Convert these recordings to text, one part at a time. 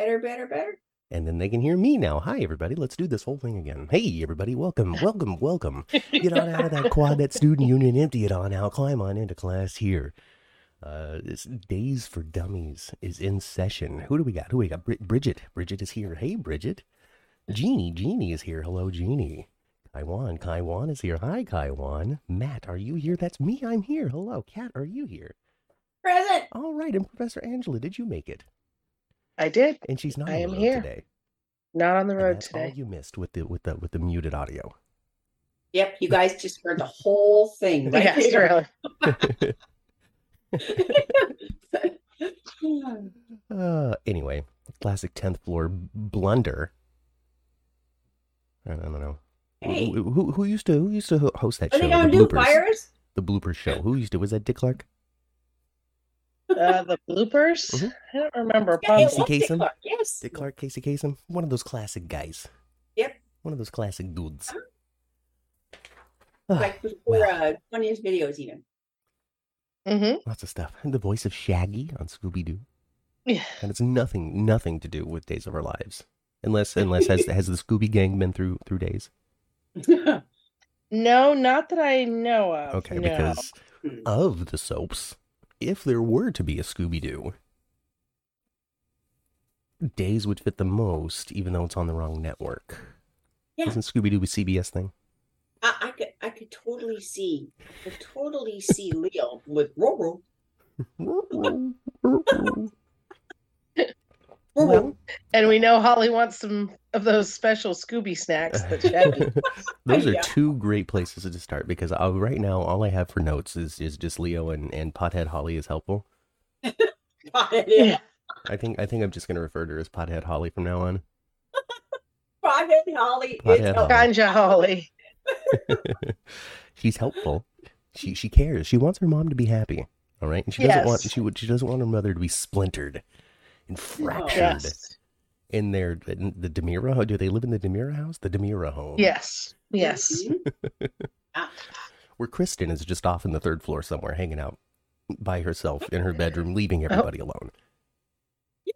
Better, better, better. And then they can hear me now. Hi, everybody. Let's do this whole thing again. Hey, everybody. Welcome, welcome, welcome. Get on out of that quad, that student union, empty it on out. Climb on into class here. Uh, this Days for Dummies is in session. Who do we got? Who we got? Brid- Bridget. Bridget is here. Hey, Bridget. Jeannie. Jeannie is here. Hello, Jeannie. Kaiwan. Kaiwan is here. Hi, Kaiwan. Matt, are you here? That's me. I'm here. Hello. Kat, are you here? Present. All right. And Professor Angela, did you make it? I did. And she's not I on am the road here. today. Not on the And road that's all today. you missed with the with the with the muted audio. Yep, you guys just heard the whole thing right yes, there. really. Uh, anyway, classic tenth floor blunder. I don't know. Hey. Who, who who used to who used to host that Are show? they gonna the do bloopers. virus? The blooper show. Who used to? Was that Dick Clark? Uh, the bloopers? Mhm. I don't remember. Yeah, Casey was Dick Kasem? Clark, Yes. Dick Clark, Casey Kasem, one of those classic guys. Yep. One of those classic dudes. Like before well. uh, funniest videos even. Mm-hmm. Lots of stuff. And the voice of Shaggy on Scooby Doo, Yeah. and it's nothing nothing to do with Days of Our Lives, unless unless has has the Scooby Gang been through through Days? No, not that I know of. Okay, no. because of the soaps, if there were to be a Scooby Doo, Days would fit the most, even though it's on the wrong network. Yeah. Isn't Scooby Doo a CBS thing? I, I could I could totally see I could totally see Leo with Roro. Well, And we know Holly wants some of those special Scooby snacks that Shaggy. Those are Yeah. two great places to start because uh, right now all I have for notes is, is just Leo and, and Pothead Holly is helpful. Pothead, I think I think I'm just gonna refer to her as Pothead Holly from now on. Pothead Holly is Pothead Holly. Ganja Holly. She's helpful. She she cares. She wants her mom to be happy. All right, and she doesn't want she she doesn't want her mother to be splintered and fractured Yes. in their in the DiMera. ho- Do they live in the DiMera house? The DiMera home. Yes. Yes. Mhm. Ah, Where Kristen is just off in the third floor somewhere, hanging out by herself in her bedroom, leaving everybody alone.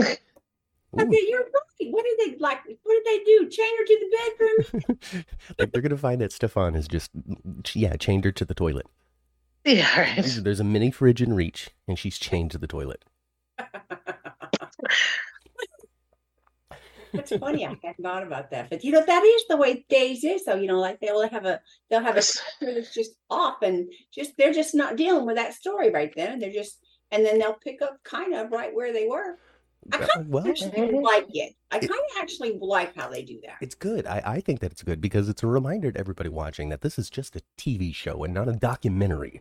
Ooh. Okay, you're right. What did they like? What did they do? Chain her to the bedroom? like they're gonna find that Stefan is just yeah chained her to the toilet. Yeah. Right. There's a mini fridge in reach, and she's chained to the toilet. That's funny. I hadn't thought about that, but you know that is the way days is. though. you know, like they'll have a they'll have a character that's just off, and just they're just not dealing with that story right then. And they're just, and then they'll pick up kind of right where they were. I kind of well, actually like it. I kind of actually like how they do that. it's good. I, I think that it's good because it's a reminder to everybody watching that this is just a TV show and not a documentary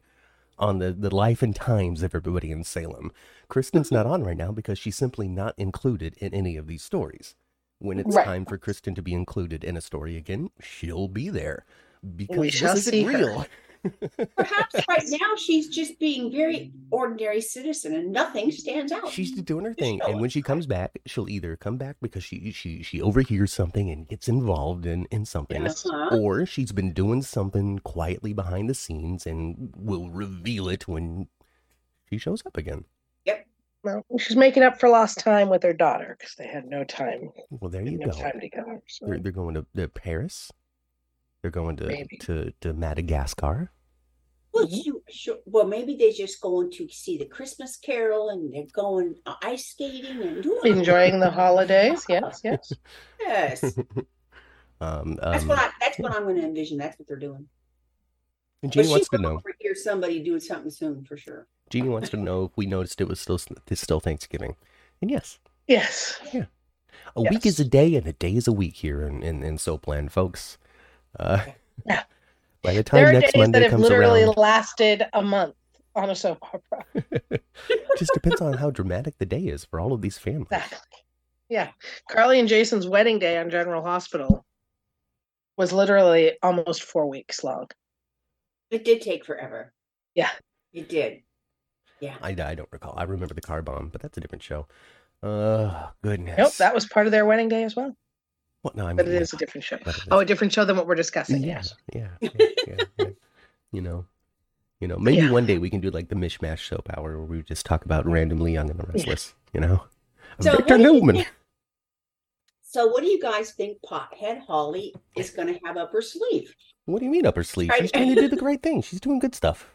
on the, the life and times of everybody in Salem. Kristen's not on right now because she's simply not included in any of these stories. When it's Right. time for Kristen to be included in a story again, she'll be there because We this isn't real. Perhaps right now she's just being very ordinary citizen, and nothing stands out. She's doing her thing, and when she comes back, she'll either come back because she she she overhears something and gets involved in in something, Uh-huh. or she's been doing something quietly behind the scenes and will reveal it when she shows up again. Yep. Well, she's making up for lost time with her daughter because they had no time, Well, there you no go. time together. So. They're, they're going to, to Paris. They're going to, Maybe. to to Madagascar. Well, you, sure. well, maybe they're just going to see the Christmas Carol, and they're going uh, ice skating and doing Enjoying the holidays. Yes. Yes. Yes, Um, that's um, what I. That's what I'm going to envision. That's what they're doing. and But Jeannie she wants to will know. overhear somebody doing something soon for sure. Jeannie wants to know if we noticed it was still it's still Thanksgiving. And yes, Yes. yeah. a week is a day and a day is a week here in in, in Soapland, folks. Uh, Yeah. By the There time are next days that Monday have comes literally around, lasted a month on a soap opera. just depends on how dramatic the day is for all of these families. Exactly. Yeah. Carly and Jason's wedding day on General Hospital was literally almost four weeks long. It did take forever. Yeah. it did. Yeah. I, I don't recall. I remember the car bomb, but that's a different show. Oh goodness. Nope, that was part of their wedding day as well. What? No, I mean, But it is a different show. Oh, a different show than what we're discussing. yeah, Yes. yeah, yeah, yeah, yeah. You know, you know. Maybe Yeah. one day we can do like the mishmash soap hour, where we just talk about randomly young and the restless. You know. So Victor what you Newman. So what do you guys think Pothead Holly is going to have up her sleeve? What do you mean up her sleeve? She's trying to do the great thing. She's doing good stuff.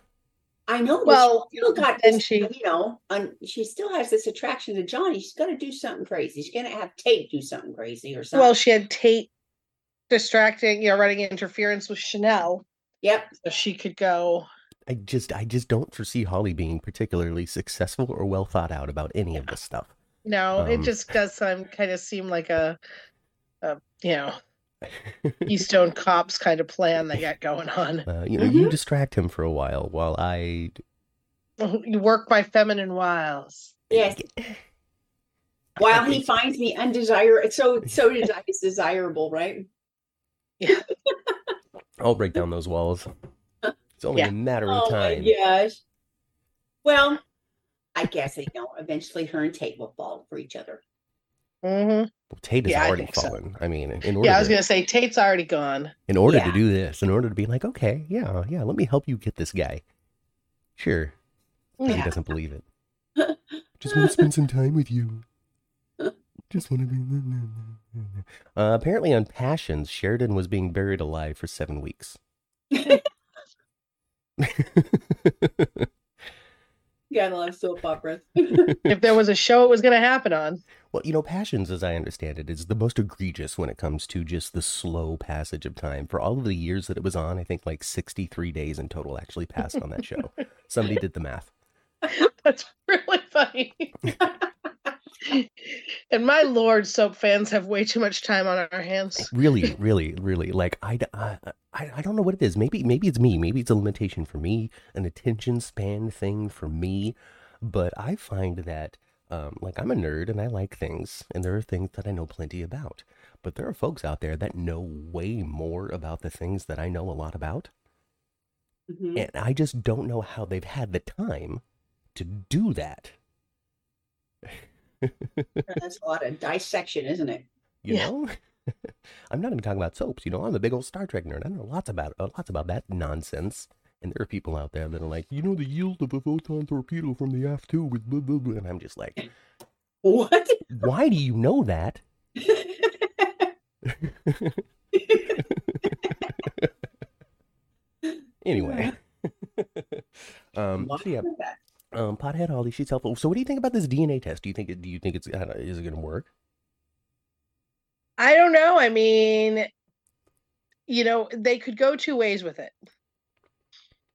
I know, Well, she still got then this, she- you know, and she still has this attraction to Johnny. She's going to do something crazy. She's going to have Tate do something crazy or something. Well, she had Tate distracting, you know, running interference with Chanel, yep. so she could go. I just I just don't foresee Holly being particularly successful or well thought out about any of this stuff. No, it Um, just does some kind of seem like a, a you know, Keystone Cops kind of plan they got going on. Uh, you know, you Mhm. distract him for a while while I You work by feminine wiles. Yes. While he finds me undesirable, so so des- it's desirable, right? Yeah. I'll break down those walls. It's only Yeah. a matter of Oh my time. gosh. Well, I guess they know eventually her and Tate will fall for each other. Hmm Well, Tate has Yeah, I already so. fallen. I mean, in order Yeah, I was gonna say Tate's already gone. in order to do this, in order to be like, okay, yeah, yeah, let me help you get this guy. Sure. He doesn't believe it. Just want to spend some time with you. Just want to be. Uh, apparently, on Passions, Sheridan was being buried alive for seven weeks. Yeah, I love soap operas. If there was a show it was gonna happen on, well, you know, Passions, as I understand it, is the most egregious when it comes to just the slow passage of time. For all of the years that it was on, I think like 63 days in total actually passed on that show. Somebody did the math. that's really funny. And my lord, soap fans have way too much time on our hands. really really really like I, I, I don't know what it is. Maybe maybe it's me. Maybe it's a limitation for me an attention span thing for me. But i find that um, like i'm a nerd and i like things and there are things that i know plenty about. But there are folks out there that know way more about the things that i know a lot about. Mhm. and i just don't know how they've had the time to do that That's a lot of dissection, isn't it? You Yeah. know, I'm not even talking about soaps. You know, I'm a big old Star Trek nerd. I know lots about uh, lots about that nonsense. And there are people out there that are like, you know, the yield of a photon torpedo from the aft tube is blah blah blah. And I'm just like, What? why do you know that? anyway, um, so yeah, um, pothead Holly, she's helpful. So, what do you think about this DNA test? Do you think it? Do you think it's? I don't know, is it going to work? I don't know. I mean, you know, they could go two ways with it.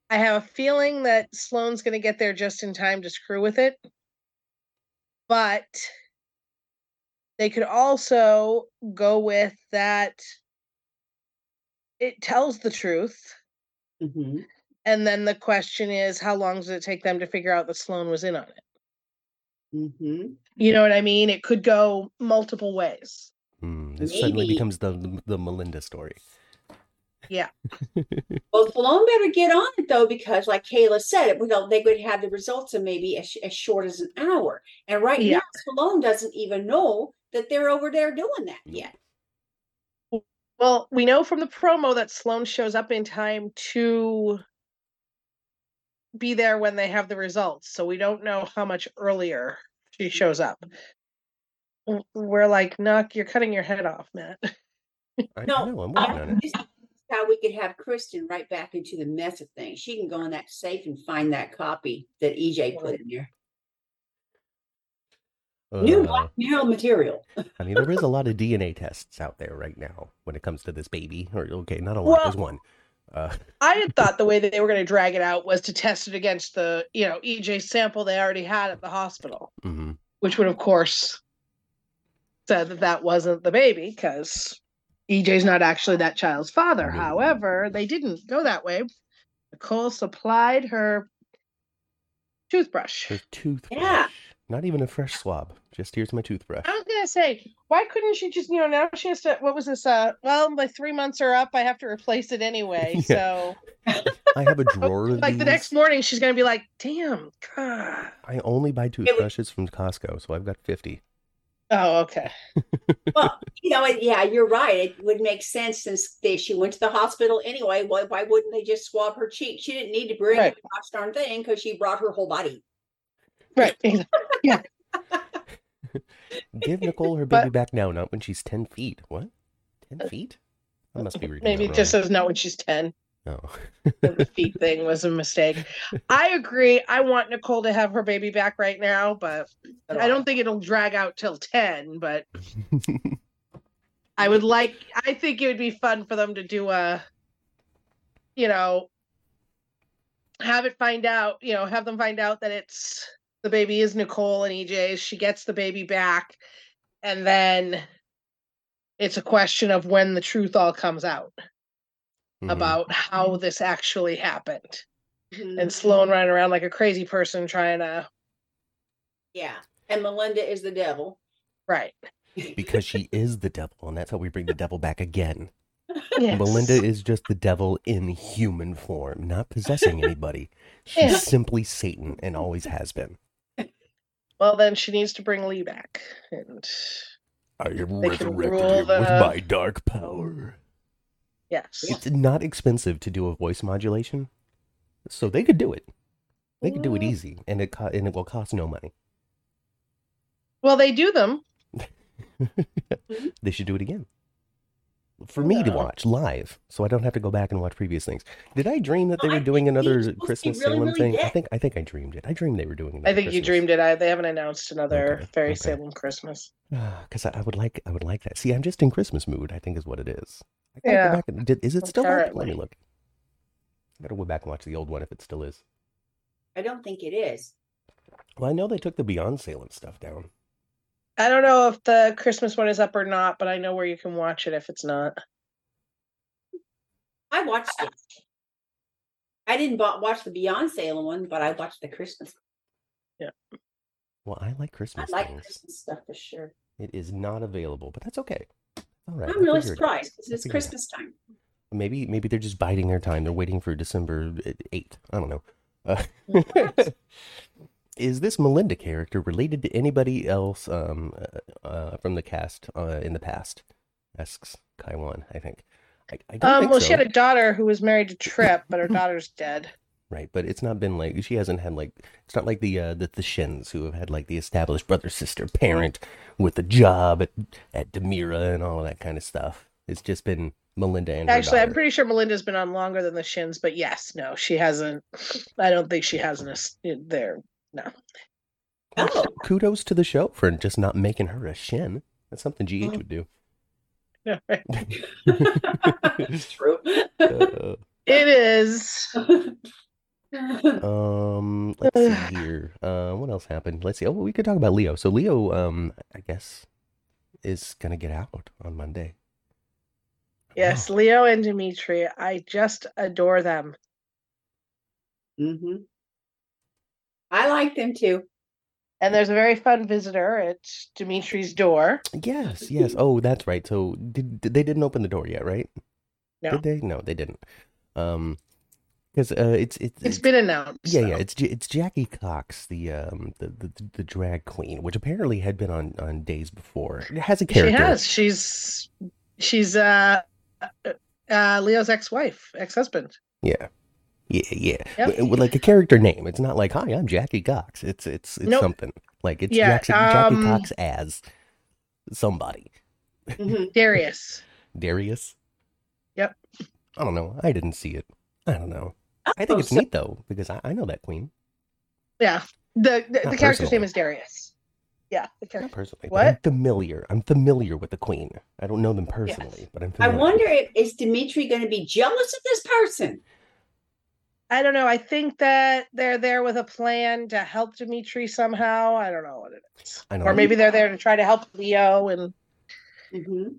I have a feeling that Sloan's going to get there just in time to screw with it. But they could also go with that it tells the truth. Mhm. And then the question is, how long does it take them to figure out that Sloan was in on it? Mhm. You know what I mean? It could go multiple ways. Hmm, this suddenly becomes the, the the Melinda story. Yeah. Well, Sloan better get on it though, because like Kayla said, it would they would have the results in maybe as, as short as an hour. And right Yeah. now, Sloan doesn't even know that they're over there doing that yet. Well, we know from the promo that Sloan shows up in time to be there when they have the results. So we don't know how much earlier she shows up. We're like, Nuck, you're cutting your head off, Matt. I No, know, I'm working on it. This is how we could have Kristen right back into the mess of things. She can go in that safe and find that copy that EJ put in there. New Uh, blackmail material. I mean, there is a lot of DNA tests out there right now when it comes to this baby. Or okay, not a lot. There's one. Uh, I had thought the way that they were going to drag it out was to test it against the, you know, EJ sample they already had at the hospital, mhm. which would, of course, said that that wasn't the baby because EJ's not actually that child's father. No. However, they didn't go that way. Nicole supplied her toothbrush. Her toothbrush. Yeah. Not even a fresh swab. Just here's my toothbrush. I was gonna say, why couldn't she just, you know, now she has to. What was this? Uh, well, my three months are up. I have to replace it anyway. Yeah. So, I have a drawer of like the next morning, she's gonna be like, "Damn, God." I only buy toothbrushes from Costco, so I've got fifty. Oh, okay. well, you know, yeah, you're right. It would make sense since they, she went to the hospital anyway. Why, why wouldn't they just swab her cheek? She didn't need to bring Right. the gosh darn thing because she brought her whole body. Right. yeah. Give Nicole her But- baby back now, not when she's ten feet. What? Ten uh, feet? I must be reading. Maybe it just wrong. says no when she's 10. No. Oh. The feet thing was a mistake. I agree. I want Nicole to have her baby back right now, but I don't think it'll drag out till 10. But I would like, I think it would be fun for them to do a, you know, have it find out, you know, have them find out that it's the baby is Nicole and EJ's. She gets the baby back. And then it's a question of when the truth all comes out Mhm. about how this actually happened. Mhm. And Sloan running around like a crazy person trying to, Yeah. And Melinda is the devil. right. because she is the devil, and that's how we bring the devil back again. Yes. Melinda is just the devil in human form, not possessing anybody. She's Yeah. simply Satan and always has been. Well, then she needs to bring Lee back. And I am They can resurrected rule him with my dark power. yes. It's not expensive to do a voice modulation, so they could do it. They could do it Mm. easy, and it co- and it will cost no money. Well, they do them. They should do it again. For me to watch live, so I don't have to go back and watch previous things. Did I dream that they were doing another he's supposed to be Christmas really, Salem really thing? I think I think I dreamed it. I dreamed they were doing. Another I think you dreamed it. I, they haven't announced another Okay, Very okay. Salem Christmas. Because I, I would like I would like that. See, I'm just in Christmas mood. I think is what it is. I gotta Yeah. go back and, did, is it still up? Let me look. I gotta go back and watch the old one if it still is. I don't think it is. Well, I know they took the Beyond Salem stuff down. I don't know if the Christmas one is up or not, but I know where you can watch it if it's not. I watched it. I didn't bo- watch the Beyond Salem one, but I watched the Christmas. Yeah. Well, I like Christmas. I like things. Christmas stuff for sure. It is not available, but that's okay. All right. I'm really figure it out. surprised because it's figure it. Christmas time. Maybe maybe they're just biding their time. They're waiting for December eighth. I don't know. Uh, Perhaps. is this Melinda character related to anybody else um, uh, uh, from the cast uh, in the past? Asks Kaiwan. I think. I, I Um, think well, so. she had a daughter who was married to Tripp, but her daughter's dead. Right, but it's not been like she hasn't had like it's not like the uh, the, the Shins who have had like the established brother sister parent with a job at at DiMera and all of that kind of stuff. It's just been Melinda and her Actually, I'm pretty sure Melinda's been on longer than the Shins, but yes, no, she hasn't. I don't think she has an there. No. Oh, Kudos to the show for just not making her a Shin. That's something GH Mm. would do. it's true. Uh, It is. um, let's see here. Uh, what else happened? Let's see. Oh, we could talk about Leo. So Leo, um, I guess, is gonna get out on Monday. Yes, Leo and Dimitri. I just adore them. hmm I like them too. And there's a very fun visitor at Dimitri's door. Yes, yes. Oh, that's right. So did, did- they didn't open the door yet, right? No. Did they? No, they didn't. Um, because uh, it's it's It's been announced. yeah, though. yeah. It's it's Jackie Cox, the um the, the the drag queen, which apparently had been on on days before. It has a character. She has. She's she's uh, uh Leo's ex-wife, ex-husband. Yeah. Yeah, yeah. Yep. With, with, like a character name. It's not like, "Hi, I'm Jackie Cox." It's it's it's Nope. something. Like it's Yeah, Jackson, Jackie um, Cox as somebody. Mhm. Darius. Darius. Yep. I don't know. I didn't see it. I don't know. I think Oh, it's so- neat though because I, I know that queen. Yeah. The the, the character's personally. name is Darius. Yeah, the Not character. personally, but I'm What? familiar. I'm familiar with the queen. I don't know them personally, but I'm I wonder if is Dimitri going to be jealous of this person? I don't know. I think that they're there with a plan to help Dimitri somehow. I don't know what it is. I don't Or maybe they're there to try to help Leo and hmm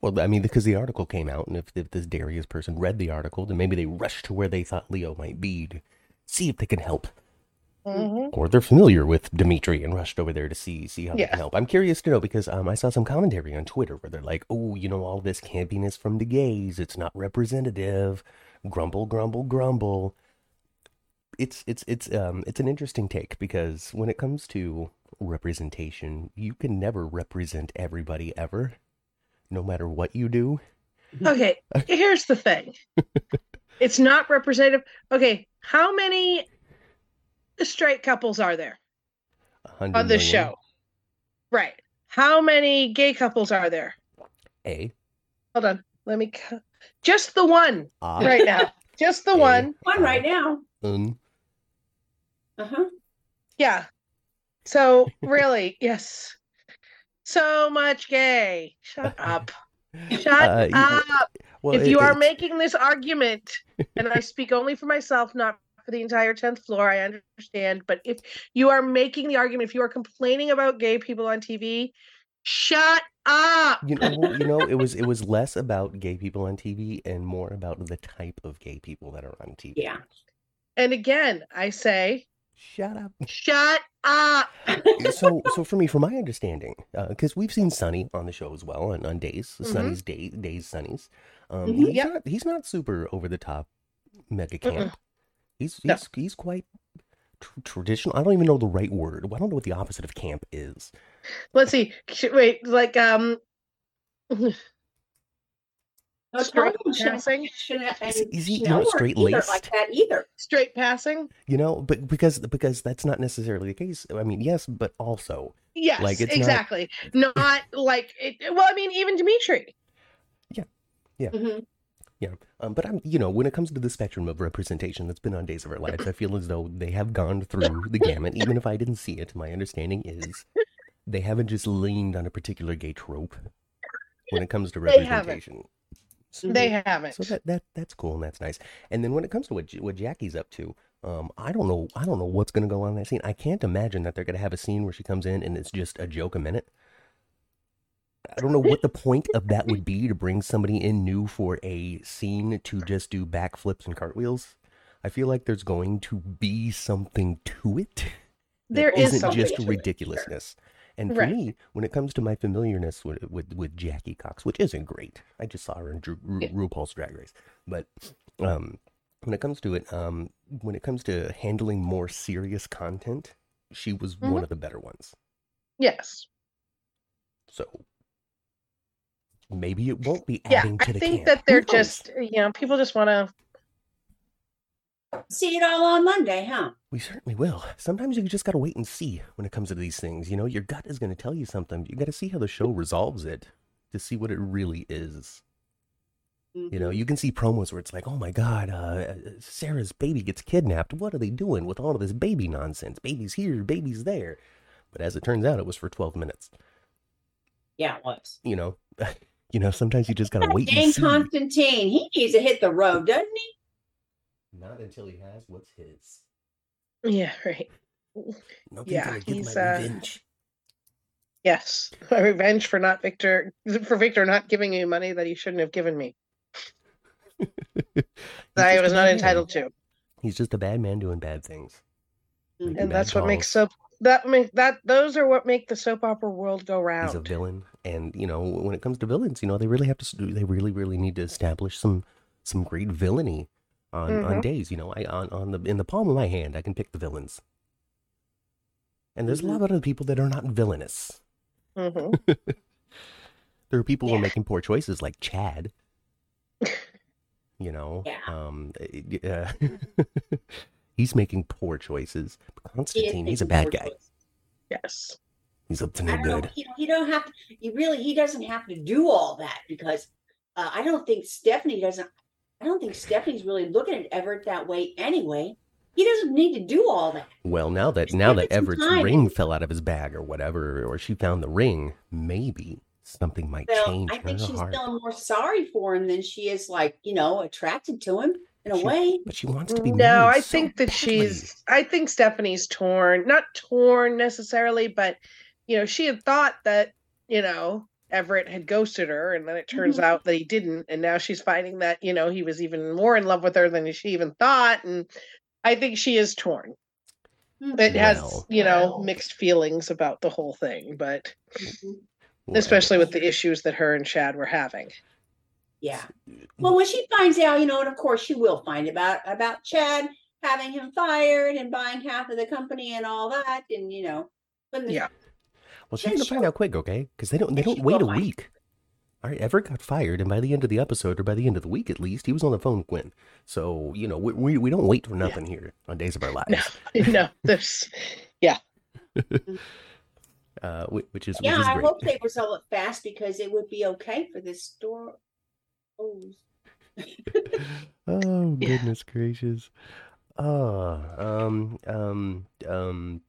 Well, I mean, because the article came out, and if, if this Darius person read the article, then maybe they rushed to where they thought Leo might be to see if they can help. Mhm. or they're familiar with Dimitri and rushed over there to see see how they can help. I'm curious to know because um, I saw some commentary on Twitter where they're like, "Oh, you know, all this campiness from the gays, it's not representative." Grumble, grumble, grumble. It's it's it's um it's an interesting take because when it comes to representation, you can never represent everybody ever, no matter what you do. Okay, here's the thing. it's not representative. Okay, how many straight couples are there on this million. show? Right. How many gay couples are there? A. Hold on. Let me. Just the one Ah. right now. Just the one. One right now. Un. Uh-huh. Yeah. So really, yes. So much gay. Shut up. Shut Uh, y- up. Well, if it- you are it's- making this argument, and I speak only for myself, not for the entire 10th floor, I understand. But if you are making the argument, if you are complaining about gay people on TV, shut up. you know, you know, it was it was less about gay people on TV and more about the type of gay people that are on TV. Yeah. And again, I say, Shut up. shut up. so so for me, from my understanding, because we've seen Sonny on the show as well, on, on days, Mhm. Sonny's day, days, Sonny's. Um, Mhm. he's Yep. not he's not super over the top, mega camp. He's No. he's he's quite tr- traditional. I don't even know the right word. I don't know what the opposite of camp is. Let's see. Sh- Wait, like um No, Straight passing? Is- is he Chanel not weren't straight-laced? either like that either. straight passing. You know, but because because that's not necessarily the case. I mean, yes, but also Yes, Like, it's exactly. Not, like it. Well, I mean, even Dimitri. Mhm. Yeah, um, but I'm, you know, when it comes to the spectrum of representation that's been on Days of Our Lives, I feel as though they have gone through the gamut. Even if I didn't see it, my understanding is they haven't just leaned on a particular gay trope when it comes to They haven't. representation. So, They haven't. so that that that's cool and that's nice. And then when it comes to what what Jackie's up to, um, I don't know, I don't know what's gonna go on in that scene. I can't imagine that they're gonna have a scene where she comes in and it's just a joke a minute. I don't know what the point of that would be to bring somebody in new for a scene to just do backflips and cartwheels. I feel like there's going to be something to it. There is isn't just to it, ridiculousness. And for Right. me, when it comes to my familiarness with, with with Jackie Cox, which isn't great, I just saw her in Drew, Ru, Yeah. RuPaul's Drag Race. But um, when it comes to it, um, when it comes to handling more serious content, she was Mhm. one of the better ones. Yes. So maybe it won't be Yeah. adding I to the I think camp. that they're just, you know, people just want to. See it all on Monday, huh? We certainly will. Sometimes you just got to wait and see when it comes to these things. You know, your gut is going to tell you something. You got to see how the show resolves it to see what it really is. You know, you can see promos where it's like, oh my God, uh, Sarah's baby gets kidnapped. What are they doing with all of this baby nonsense? Baby's here, baby's there. But as it turns out, it was for 12 minutes. Yeah, it was. You know, you know, sometimes you just got to wait see. Constantine, he needs to hit the road, doesn't he? Not until he has what's his. Yeah, right. Nothing's Yeah, gonna get he's, my uh, revenge. Yes. My revenge for not Victor, for Victor not giving you money that he shouldn't have given me. That I was not bad man. entitled to. He's just a bad man doing bad things. Making And that's what makes calls. soap that make that those are what make the soap opera world go round. He's a villain, and you know when it comes to villains, you know they really have to. s- They really, really need to establish some some great villainy on on Mhm. days. You know, I on on the in the palm of my hand, I can pick the villains. And there's a Mm-hmm. lot of other people that are not villainous. hmm There are people who are making poor choices, like Chad. You know, Yeah. um, uh, he's making poor choices. But He Constantine, he's a bad guy. choices. Yes. He's up to no don't know. good. He, he don't have to. He really. He doesn't have to do all that because uh, I don't think Stephanie doesn't. I don't think Stephanie's really looking at Everett that way anyway. He doesn't need to do all that. Well, now that Just now that Everett's time. ring fell out of his bag or whatever, or she found the ring, maybe something might Well, change I think she's heart. feeling more sorry for him than she is like you know attracted to him in a She- way. But she wants to be No, I so think that badly. she's I think Stephanie's torn. Not torn necessarily, but you know, she had thought that, you know, Everett had ghosted her and then it turns Mhm. out that he didn't and now she's finding that, you know, he was even more in love with her than she even thought and I think she is torn. Mhm. It has, you know, mixed feelings about the whole thing, but Mhm. Well, especially with the issues that her and Chad were having. Yeah. Well, when she finds out, you know, and of course she will find about about Chad having him fired and buying half of the company and all that, and you know, when the, Yeah. Well, she's Yeah, gonna sure. find out quick, okay? Because they don't they Yeah, don't wait a will find- week. All right, Everett got fired, and by the end of the episode, or by the end of the week at least, he was on the phone with Gwen. So you know, we we, we don't wait for nothing here on Days of Our Lives. No, no, there's uh, which is Yeah, which is Yeah, I great. hope they resolve it fast because it would be okay for this store. Oh, Oh Yeah. goodness gracious. Oh, um, um, um,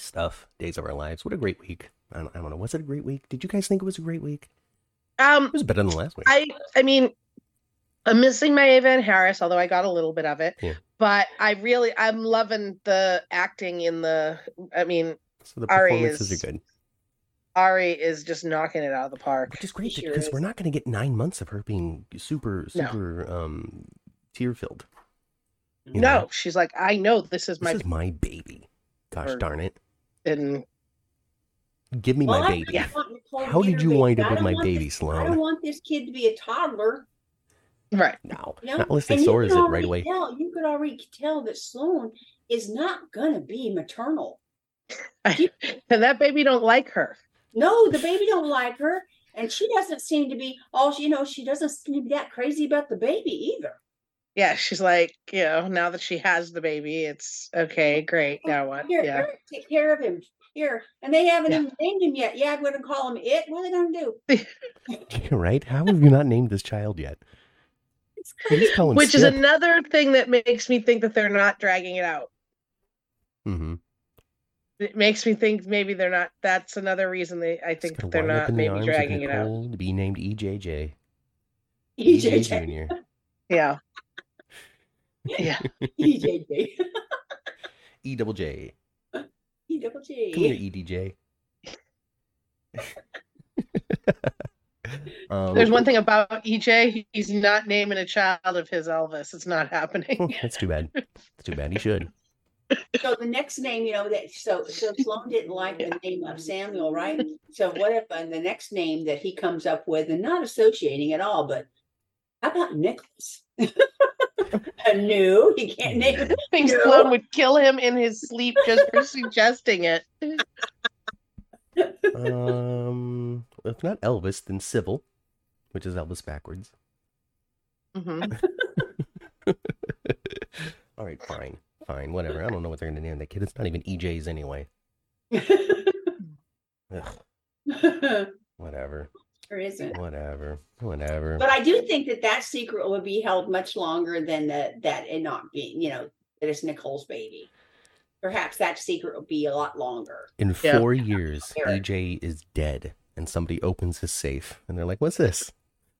stuff. Days of Our Lives. What a great week. I don't, I don't know. Was it a great week? Did you guys think it was a great week? Um, It was better than the last week. I I mean, I'm missing my Ava and Harris, although I got a little bit of it. Yeah. But I really I'm loving the acting in the. I mean, so the performances is- are good, Ari is just knocking it out of the park. which is great because we're not going to get nine months of her being super, No. super, um, tear filled. You no, know? she's like, I know this is This my is my baby. Gosh Or- darn it! And Give me Well, my baby. really want Nicole to How did you wind up with my baby, this- I don't want this kid to be a toddler. right. No, You know? not unless they And you it right away. Tell, you could already tell that Sloan is not gonna be maternal. and that baby don't like her. No, the baby don't like her, and she doesn't seem to be. Oh, you know, she doesn't seem to be that crazy about the baby either. Yeah, she's like, you know, now that she has the baby, it's okay, great. Now what? Here, Yeah. here, take care of him. Here, and they haven't Yeah. even named him yet. Yeah, I'm gonna call him it. What are they gonna do? right? How have you not named this child yet? It's You crazy. just call Which is another thing that makes me think that they're not dragging it out. mm-hmm. It makes me think maybe they're not. That's another reason they. I think that they're not maybe dragging it out. to be named EJJ. EJJ. Junior. Yeah. Yeah. EJJ. E double J. E double G. Come here, EDJ. um, There's one thing about EJ. He's not naming a child of his Elvis. It's not happening. That's too bad. That's too bad. He should. So the next name, you know, that so so Sloan didn't like the name of Samuel, right? So what if uh, the next name that he comes up with, and not associating at all, but how about Nicholas? a new, he can't name it. I think No. Sloan would kill him in his sleep just for suggesting it. Um, if not Elvis, then Civil, which is Elvis backwards. hmm All right, fine, fine, whatever. I don't know what they're gonna name that kid. It's not even EJ's anyway. Whatever, There isn't. whatever, whatever. But I do think that that secret would be held much longer than the, that it not being, you know, that it's Nicole's baby. Perhaps that secret will be a lot longer. In Yeah. four years, Eric. EJ is dead, and somebody opens his safe, and they're like, "What's this?"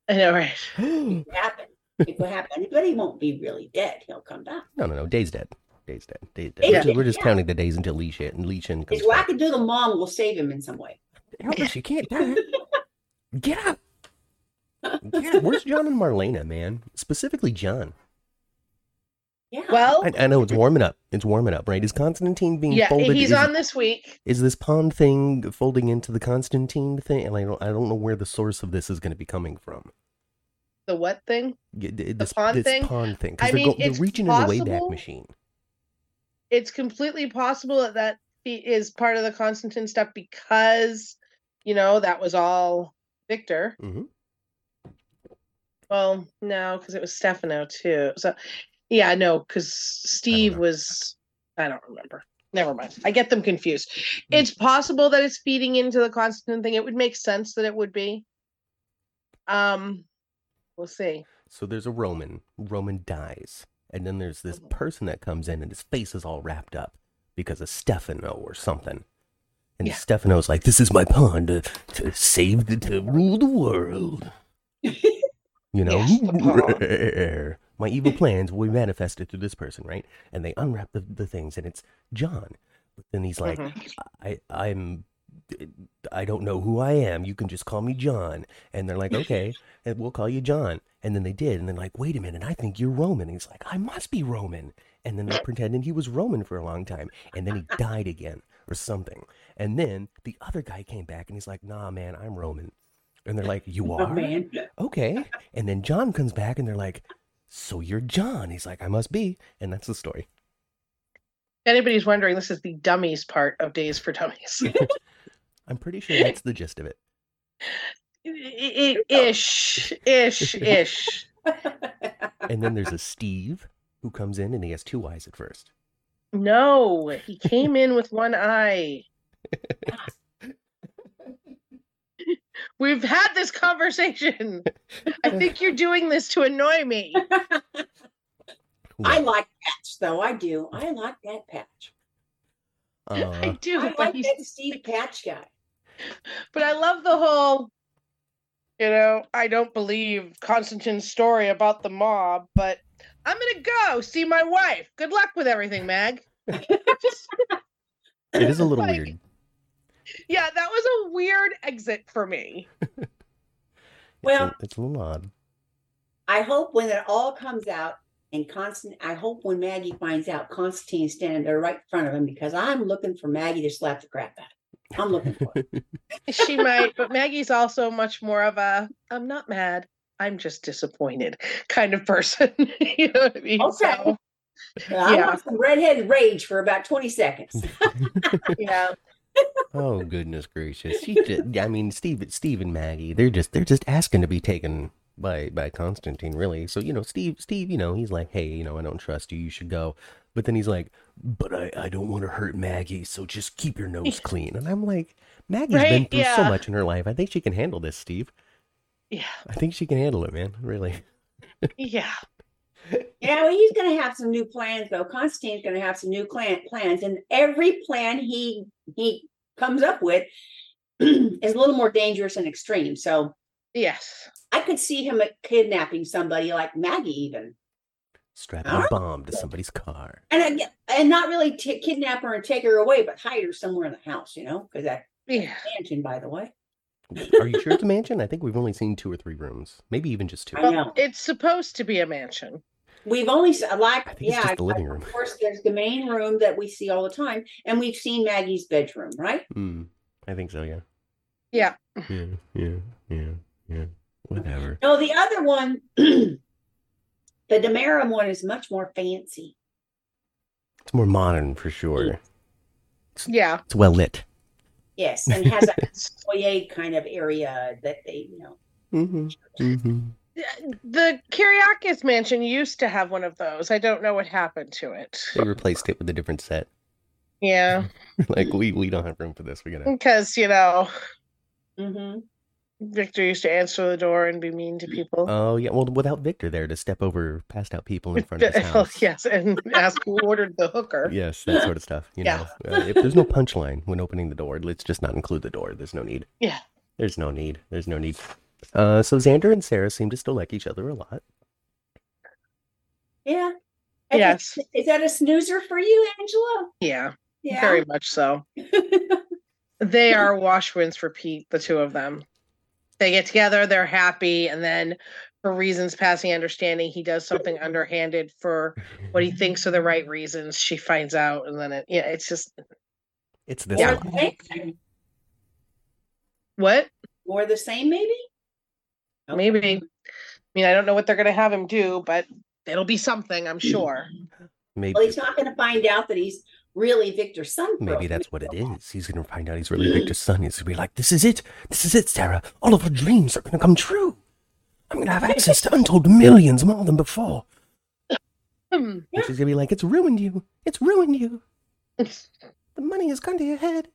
I know, right? no, It could happen. It could happen. But he won't be really dead. He'll come back. no, no. Day's dead. Day's dead. Day's dead. Day's We're just, dead, we're just yeah. counting the days until Leash hit, and Leash in comes His back. wackadoodle mom will save him in some way. Elvis, you can't die. Get up. Get up. Where's John and Marlena, man? Specifically John. Yeah. Well, I, I know it's warming up. It's warming up, right? Is Constantine being yeah, folded? he's is, on this week. is this pond thing folding into the Constantine thing? And I don't, I don't know where the source of this is going to be coming from. The what thing? Yeah, th- This pond this thing? pond thing, I because they're, mean, go- they're it's reaching in the Wayback. Machine. It's completely possible that that is part of the Constantine stuff because, you know, that was all Victor. Mm-hmm. Well, no, because it was Stefano too. So, yeah, no, because Steve know. was. I don't remember. Never mind. I get them confused. Hmm. It's possible that it's feeding into the Constantine thing. It would make sense that it would be. Um, we'll see. So there's a Roman. Roman dies, and then there's this Mhm. person that comes in, and his face is all wrapped up because of Stefano or something. And Yeah. Stefano's like, "This is my pawn to, to save the to rule the world." You know, Yes, my evil plans will be manifested through this person, right? And they unwrap the, the things, and it's John. But then he's like, Mhm. I, I'm, I don't know who I am. You can just call me John. And they're like, okay, and we'll call you John. And then they did, and they're like, wait a minute, I think you're Roman. And he's like, I must be Roman. And then they pretended he was Roman for a long time, and then he died again or something. And then the other guy came back, and he's like, Nah, man, I'm Roman. And they're like, You Oh, are? man. okay. And then John comes back and they're like, So you're John? He's like, I must be. And that's the story. Anybody's wondering, this is the dummies part of Days for Dummies. I'm pretty sure that's the gist of it. I- I- ish, ish, ish. And then there's a Steve who comes in and he has two eyes at first. No, he came in with one eye. We've had this conversation. I think you're doing this to annoy me. I like Patch though. I do. I like that Patch. I Uh, do, I like he's that Steve Patch guy. But I love the whole, you know, I don't believe Constantine's story about the mob, but I'm gonna go see my wife. Good luck with everything, Mag. it is a little Like- weird. Yeah, that was a weird exit for me. It's Well- a, it's a little odd. I hope when it all comes out and Constant, I hope when Maggie finds out Constantine's standing there right in front of him because I'm looking for Maggie to slap the crap out. of him. I'm looking for it. She might, but Maggie's also much more of a I'm not mad, I'm just disappointed kind of person. you know what I mean? Okay. So, I Yeah. want some redheaded rage for about 20 seconds. yeah. oh goodness gracious! She did, I mean, Steve, Steve and Maggie, they're just they're just asking to be taken by by Constantine, really. So you know, Steve, Steve, you know, he's like, hey, you know, I don't trust you. You should go. But then he's like, but I I don't want to hurt Maggie, so just keep your nose clean. And I'm like, Maggie's been Right? through so much in her life. I think she can handle this, Steve. Yeah. I think she can handle it, man. Really. Yeah. Yeah, well, he's going to have some new plans, though. Constantine's going to have some new clan- plans, and every plan he he comes up with is a little more dangerous and extreme. So Yes. I could see him uh, kidnapping somebody like Maggie, even, Strapping a bomb to somebody's car. and I, and not really t- kidnap her and take her away, but hide her somewhere in the house. You know, because that Yeah. mansion, by the way. Are you sure it's a mansion? I think we've only seen two or three rooms, maybe even just two. I Well, know. it's supposed to be a mansion. We've only s- like I think it's yeah, just the living room. Of course, there's the main room that we see all the time, and we've seen Maggie's bedroom, right? Hmm. I think so. Yeah. Yeah. Yeah. Yeah. Yeah. Yeah. Whatever. No, the other one, the Demarum one is much more fancy. It's more modern for sure. Yeah. It's well lit. Yes, and has a foyer kind of area that they, you know. Mm-hmm. Mm-hmm. The Kiriakis mansion used to have one of those. I don't know what happened to it. They replaced it with a different set. Yeah. like we we don't have room for this. We gotta. Because, you know, Mm-hmm. Victor used to answer the door and be mean to people. Oh yeah. Well, without Victor there to step over passed out people in front of his house. yes, and ask who ordered the hooker. Yes, that sort of stuff. You Yeah. know, uh, if there's no punchline when opening the door, let's just not include the door. There's no need. Yeah. There's no need. There's no need. Uh, so Xander and Sarah seem to still like each other a lot. Yeah. And Yes. Is, is that a snoozer for you, Angela? Yeah, Yeah. very much so. They are wash wins for Pete, the two of them. They get together, they're happy, and then for reasons passing understanding, he does something underhanded for what he thinks are the right reasons. She finds out, and then it, yeah, it's just It's this Yeah. The same? what? More the same, maybe? Okay. Maybe. I mean, I don't know what they're gonna have him do, but it'll be something, I'm sure. Maybe Well, he's not going to find out that he's really Victor's son. maybe a that's what it is. He's gonna find out he's really Victor's son. He's gonna be like, "This is it. This is it, Sarah. All of our dreams are gonna come true. I'm gonna have access to untold millions more than before." Hmm. And she's gonna be like, "It's ruined you. It's ruined you. The money has gone to your head."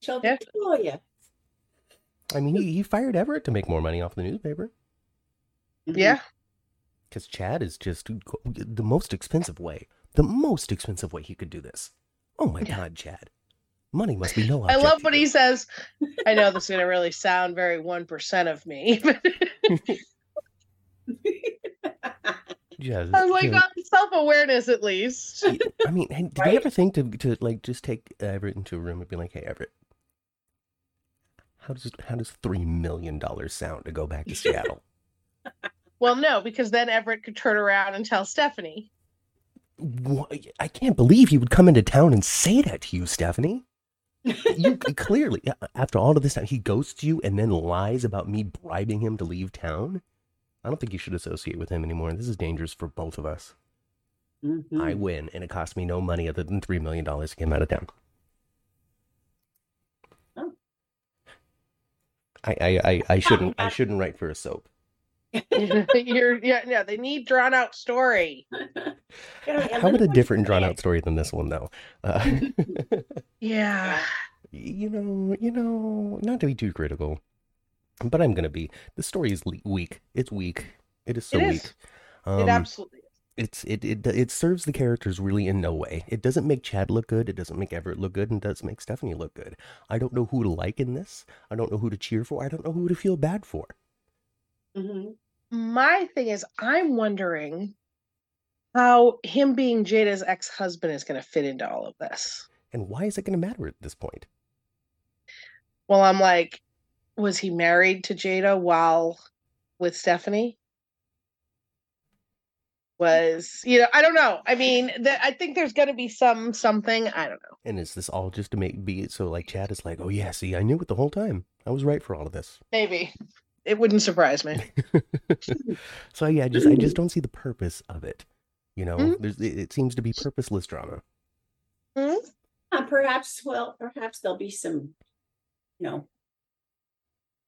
Show Yeah. Victoria. I mean, he, he fired Everett to make more money off the newspaper Yeah. because Chad is just the most expensive way. The most expensive way he could do this. Oh my Yeah. God, Chad! Money must be no. I love what he says. I know this is gonna really sound very one percent of me. Yeah, oh I was like, yeah. self awareness at least. I mean, did Right? you ever think to to like just take Everett into a room and be like, "Hey, Everett, how does how does three million dollars sound to go back to Seattle?" Well, no, because then Everett could turn around and tell Stephanie. I can't believe he would come into town and say that to you, Stephanie. You clearly, after all of this time, he ghosts you and then lies about me bribing him to leave town. I don't think you should associate with him anymore. This is dangerous for both of us. Mhm. I win, and it cost me no money other than three million dollars to get him out of town. Oh. I, I, I, I shouldn't I shouldn't write for a soap. You're yeah, yeah, they need drawn out story. Yeah, How about a different drawn out story than this one though? Uh, Yeah. you know, you know, not to be too critical. but I'm gonna be. The story is le- weak. It's weak. It is so It is. weak. Um, it absolutely is. it's it, it it serves the characters really in no way. It doesn't make Chad look good. It doesn't make Everett look good, and it doesn't make Stephanie look good. I don't know who to like in this. I don't know who to cheer for. I don't know who to feel bad for. Mhm. My thing is, I'm wondering how him being Jada's ex husband is going to fit into all of this. And why is it going to matter at this point? Well, I'm like, was he married to Jada while with Stephanie? Was you know? I don't know. I mean, th- I think there's going to be some something. I don't know. And is this all just to make be so like Chad is like, oh yeah, see, I knew it the whole time. I was right for all of this. Maybe it wouldn't surprise me. so yeah, I just I just don't see the purpose of it. You know, Mhm. there's it, it seems to be purposeless drama. Hmm? Uh, perhaps, well, perhaps there'll be some, you know,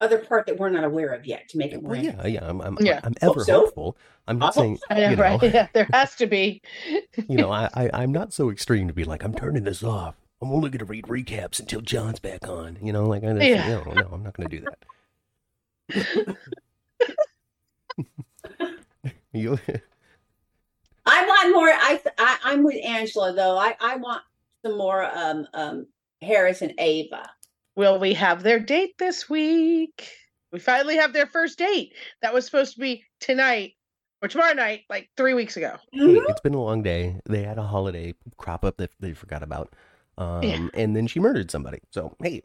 other part that we're not aware of yet to make it more. Well, yeah, yeah, I'm I'm, Yeah. I'm ever so. hopeful. I'm not I saying I know, you know, right? Yeah, there has to be. you know, I, I I'm not so extreme to be like I'm turning this off. I'm only gonna read recaps until John's back on. You know, like I just, Yeah. no, no, I'm not gonna do that. you I want more. I, I I'm with Angela though. I I want some more um um Harris and Ava. Will we have their date this week? We finally have their first date. That was supposed to be tonight or tomorrow night, like three weeks ago. hey, Mhm. it's been a long day. They had a holiday crop up that they forgot about. Um, Yeah. and then she murdered somebody. So hey,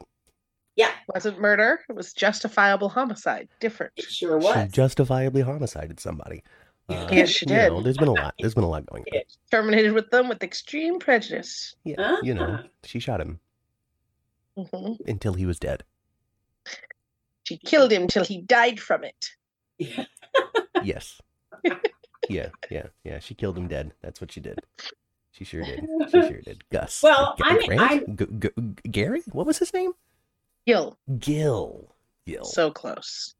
Yeah, wasn't murder. It was justifiable homicide. Different. it sure she was. justifiably homicided somebody. Uh, Yes, she you know, did. there's been a lot. There's been a lot going on. Terminated with them with extreme prejudice. Yeah, you know, she shot him Mhm. until he was dead. She killed him till he died from it. Yeah. Yes. yeah, yeah, yeah. She killed him dead. That's what she did. She sure did. She sure did. Gus. Well, G- I mean, Grant? G- G- Gary? What was his name? Gil. Gil. Gil. So close.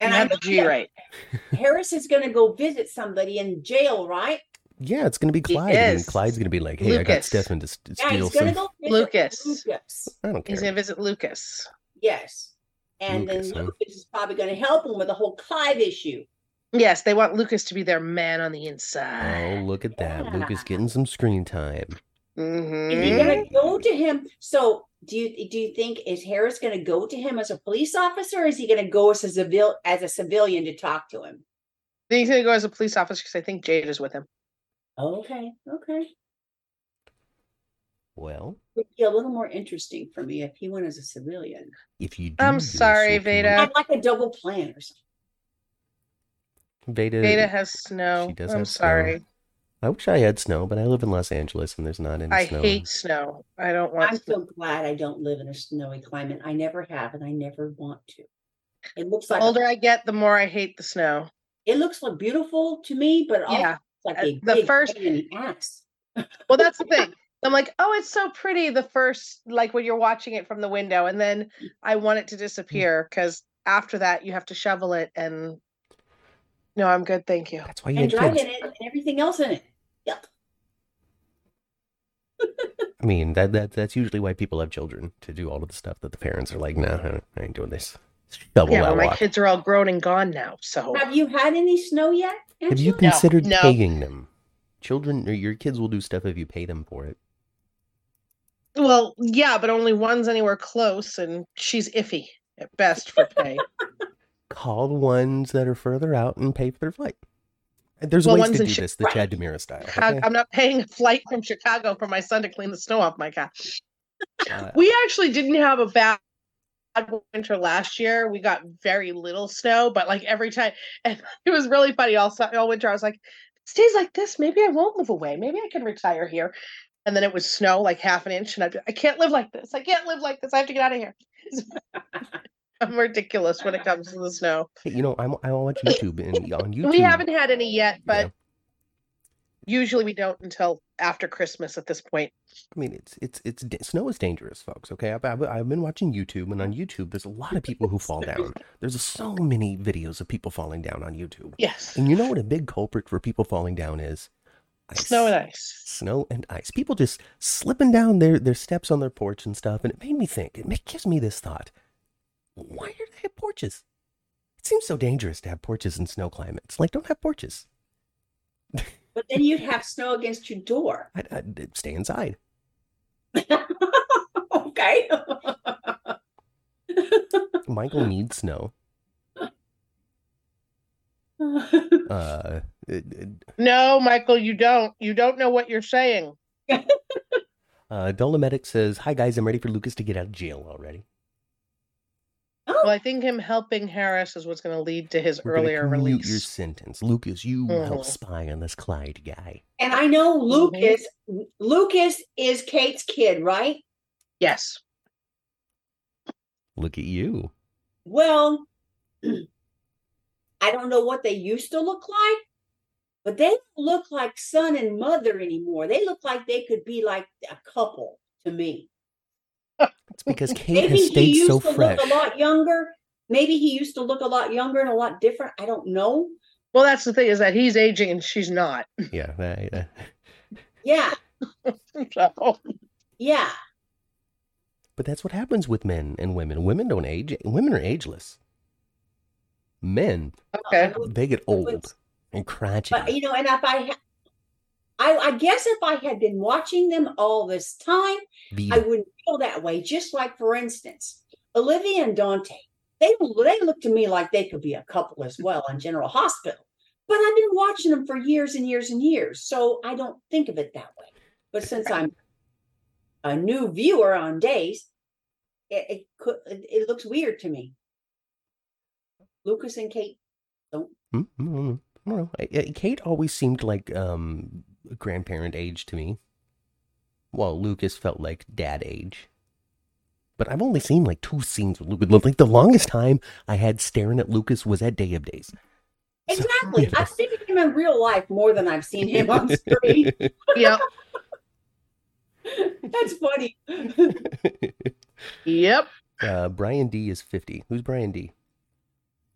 And you I have the G right. Harris is going to go visit somebody in jail, right? yeah, it's gonna be He Clyde, and. Clyde's gonna be like, "Hey, I got Lucas. Stefan to st- Yeah, steal he's going to some." go visit Lucas. Lucas. I don't care. He's gonna visit Lucas. Yes. And Lucas, then huh? Lucas is probably going to help him with the whole Clyde issue. Yes, they want Lucas to be their man on the inside. Oh, look at that! Yeah. Lucas getting some screen time. And he's Mhm. going to go to him. So, do you do you think is Harris going to go to him as a police officer, or is he going to go as a civil as a civilian to talk to him? Then he's gonna go as a police officer because I think Jade is with him. Okay, okay. Well, it Would be a little more interesting for me if he went as a civilian. if you do I'm this, sorry, okay. Veda. I'd like a double plan or something. Veda. Veda has snow. she does I'm have snow. Sorry. I wish I had snow, but I live in Los Angeles and there's not any I snow. I hate snow. I don't want to I'm snow. so glad I don't live in a snowy climate. I never have, and I never want to. It looks The like a- older I get, the more I hate the snow. it looks like beautiful to me, but also Yeah. like uh, a the big first- pain in the ass. Well, that's the thing. I'm like, oh, it's so pretty the first, like when you're watching it from the window, and then I want it to disappear because after that you have to shovel it. And no, I'm good, thank you. That's why you and had drive kids. in it and everything else in it. Yep. I mean, that that that's usually why people have children to do all of the stuff that the parents are like, nah, I ain't doing this. Shovel Yeah, well, my walk. kids are all grown and gone now, so Have you had any snow yet? Have you Angela? considered no. paying them? Children or your kids will do stuff if you pay them for it. well, yeah, but only one's anywhere close, and she's iffy at best for pay. Call the ones that are further out and pay for their flight. There's Well, ways to in do Chi- this the Chad DiMera style. Okay? I'm not paying a flight from Chicago for my son to clean the snow off my car. Uh, We actually didn't have a bad winter last year. We got very little snow, but like every time, and it was really funny. All all winter, I was like, "Stays like this, maybe I won't move away. Maybe I can retire here." And then it was snow like half an inch, and I'd be, I can't live like this. I can't live like this. I have to get out of here. I'm ridiculous when it comes to the snow. you know, I'm, I watch YouTube and on YouTube. We haven't had any yet, but Yeah. usually we don't until after Christmas at this point. I mean, it's it's it's snow is dangerous, folks. Okay, I've, I've I've been watching YouTube, and on YouTube, there's a lot of people who fall down. There's so many videos of people falling down on YouTube, Yes, and you know what a big culprit for people falling down is? Ice. snow and ice. Snow and ice. People just slipping down their their steps on their porch and stuff, and it made me think. It gives me this thought: Why do they have porches. It seems so dangerous to have porches in snow climates. Like, don't have porches. But then you'd have snow against your door. I'd, I'd stay inside. okay. Michael needs snow. Uh, it- it- No, Michael, you don't. You don't know what you're saying. uh, Dolomedic says, "Hi guys, I'm ready for Lucas to get out of jail already. Well, I think him helping Harris is what's going to lead to his We're earlier commute release. your sentence, Lucas. You help Mhm. spy on this Clyde guy. and I know Mhm. Lucas. Lucas is Kate's kid, right? Yes. Look at you. Well, I don't know what they used to look like, but they don't look like son and mother anymore. They look like they could be like a couple to me. It's because Kate Maybe has he stayed used so to fresh. look a lot younger. Maybe he used to look a lot younger and a lot different. I don't know. Well, that's the thing is that he's aging and she's not. Yeah, I- I- Yeah, So, yeah. but that's what happens with men and women. Women don't age. Women are ageless. Men, okay. they get old But- and But you know, and if I, ha- I, I guess if I had been watching them all this time, I wouldn't feel that way. Just like, for instance, Olivia and Dante, they they look to me like they could be a couple as well in General Hospital. But I've been watching them for years and years and years, so I don't think of it that way. But since I'm a new viewer on days, it it, could, it, looks weird to me. Lucas and Kate? Don't. I don't know. I- I- Kate always seemed like um grandparent age to me. While Lucas felt like dad age. But I've only seen like two scenes with Lucas. Like the longest time I had staring at Lucas was at Day of Days. Exactly. you know. I've seen him in real life more than I've seen him on screen. Yep. That's funny. Yep. uh, Bryan D is 50. Who's Brian D?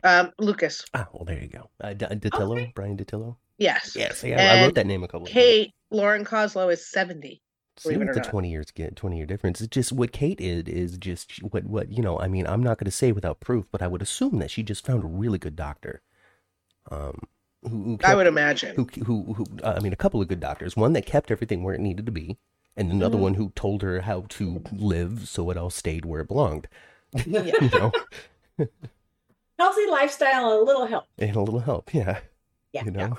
Um, Lucas. Ah, well, there you go. Uh, D- Dattilo? Okay. Bryan Dattilo? Yes. Yes, yeah, I wrote that name a couple of times. Kate Lauren Koslow is 70. See what the not. 20 years get 20 year difference. It's just what Kate is is just what what you know, I mean, I'm not going to say without proof, but I would assume that she just found a really good doctor. Um who, who I would imagine. who who who uh, I mean a couple of good doctors. One that kept everything where it needed to be, and another Mhm. one who told her how to live so it all stayed where it belonged. Yeah. you know, Healthy lifestyle and a little help. and a little help, yeah. Yeah. You know.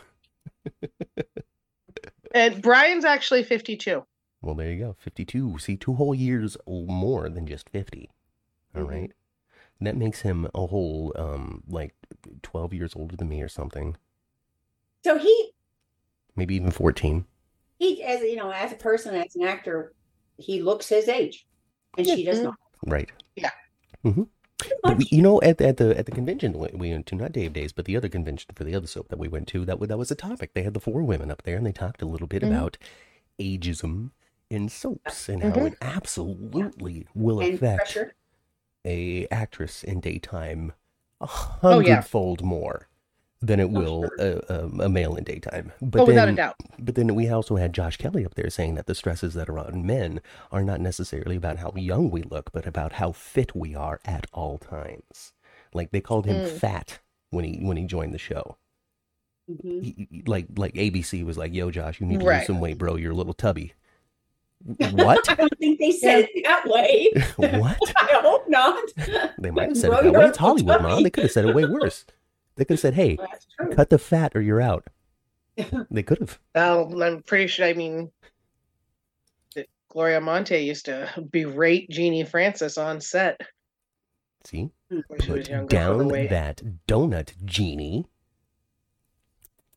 And Bryan's actually 52. Well, there you go. 52. See, two whole years more than just 50. All Mhm. right. That makes him a whole, um, like 12 years older than me or something. So he Maybe even 14. he as you know, as a person, as an actor, he looks his age. And she does Mhm. not. Right. Yeah. hmm Pretty But we, you know, at, at the at the convention we we went to, not Dave Days, but the other convention for the other soap that we went to, that, that was a topic. They had the four women up there and they talked a little bit Mhm. about ageism in soaps and how Mhm. it absolutely will and affect pressure. a actress in daytime a Oh, yeah. hundredfold more than it Oh, will sure. a, a, male in daytime. But oh, then, without a doubt. but then we also had Josh Kelly up there saying that the stresses that are on men are not necessarily about how young we look, but about how fit we are at all times. Like they called him Mm. fat when he when he joined the show. Mhm. He- like like ABC was like, "Yo, Josh, you need to Right. lose some weight, bro. You're a little tubby." What? I don't think they said it that way. what? I hope not. They might have said Bro, it that way. It's Hollywood, mom. They could have said it way worse. They could have said, "Hey, Well, cut the fat or you're out." They could have. Well, I'm pretty sure. I mean, Gloria Monty used to berate Genie Francis on set See, when she was put younger. down that donut, Genie.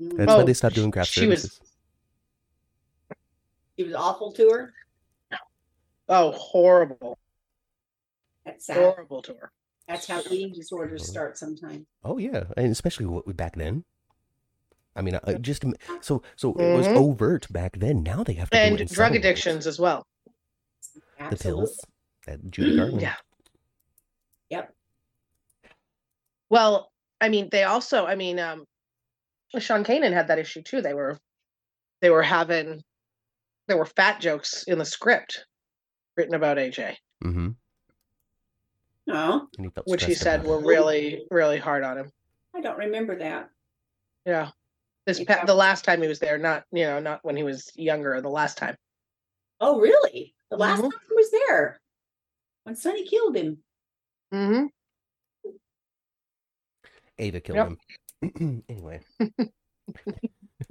Mm. That's why Oh, they stopped doing craft she was- services. He was awful to her. Oh, horrible, That's sad. horrible to her. That's how eating disorders start sometimes. Oh yeah, and especially what back then. I mean, uh, just im- so so it was Mhm. overt back then. Now they have to do it And drug subtle ways. addictions as well. the pills that Judy Garland. Yeah. Yep. Well, I mean, they also, I mean, um, Sean Kanan had that issue too. They were, they were having, there were fat jokes in the script written about AJ. Mm-hmm. Oh, and he felt which he said were it. really, really hard on him. I don't remember that. Yeah. This pa- the last time he was there, not you know, not when he was younger. The last time. Oh, really? The last Mhm. time he was there when Sonny killed him. Mm-hmm. Ava killed Yep. him. anyway.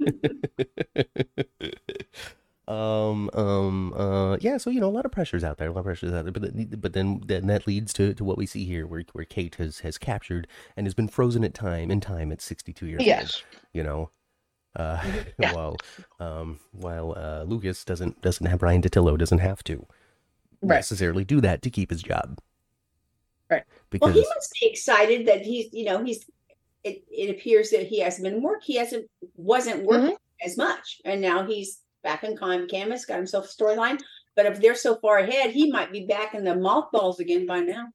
um um uh yeah so you know a lot of pressures out there a lot of pressures out there but then, but then then that leads to to what we see here where where Kate has has captured and has been frozen at time in time at 62 years old Yes. you know uh Mhm. Yeah. while um while uh Lucas doesn't doesn't have Bryan Dattilo doesn't have to Right. necessarily do that to keep his job Right. because Well, he must be excited that he's, you know, he's. It, it appears that he hasn't been work. He hasn't wasn't working as much, and now he's back in con canvas. Got himself a storyline. But if they're so far ahead, he might be back in the mothballs again by now.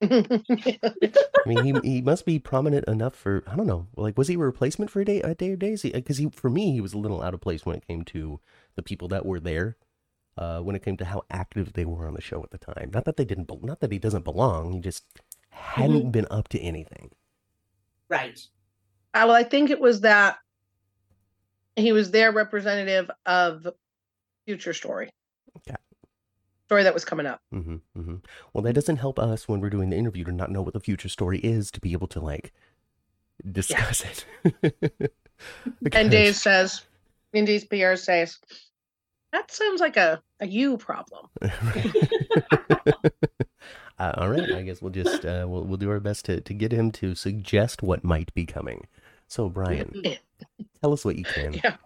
I mean, he he must be prominent enough for I don't know. Like, was he a replacement for a day a day or days? Because he, for me, he was a little out of place when it came to the people that were there. Uh, when it came to how active they were on the show at the time. Not that they didn't. be- Not that he doesn't belong. He just hadn't been up to anything. Right. Well, I think it was that he was their representative of future story. Okay. Story that was coming up. mm-hmm, mm-hmm. Well, that doesn't help us when we're doing the interview to not know what the future story is to be able to like discuss it. And Dave says, Indy's PR says, that sounds like a, a you problem. uh, all right, I guess we'll just uh, we'll we'll do our best to to get him to suggest what might be coming. So, Brian, Yeah. Tell us what you can. Yeah.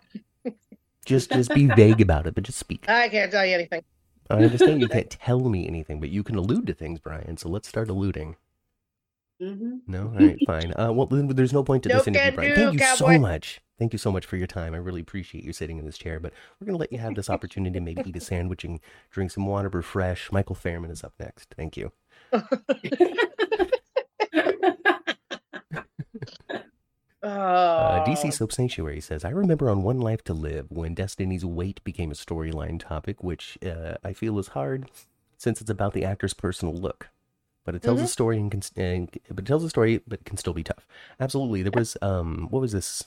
Just just be vague about it, but just speak. I can't tell you anything. I understand you can't tell me anything, but you can allude to things, Brian. So let's start alluding. hmm No, all right, fine. Uh, well, then there's no point to this interview, Brian. Thank you so much. Thank you so much for your time. I really appreciate you sitting in this chair. But we're gonna let you have this opportunity to maybe eat a sandwich and drink some water. Refresh. Michael Fairman is up next. Thank you. Oh, Uh, DC Soap Sanctuary says, I remember on One Life to Live when Destiny's Weight became a storyline topic, which uh, I feel is hard since it's about the actor's personal look. But it tells a Mhm. story and, can, and but it tells a story, but can still be tough. Absolutely, there was um, what was this?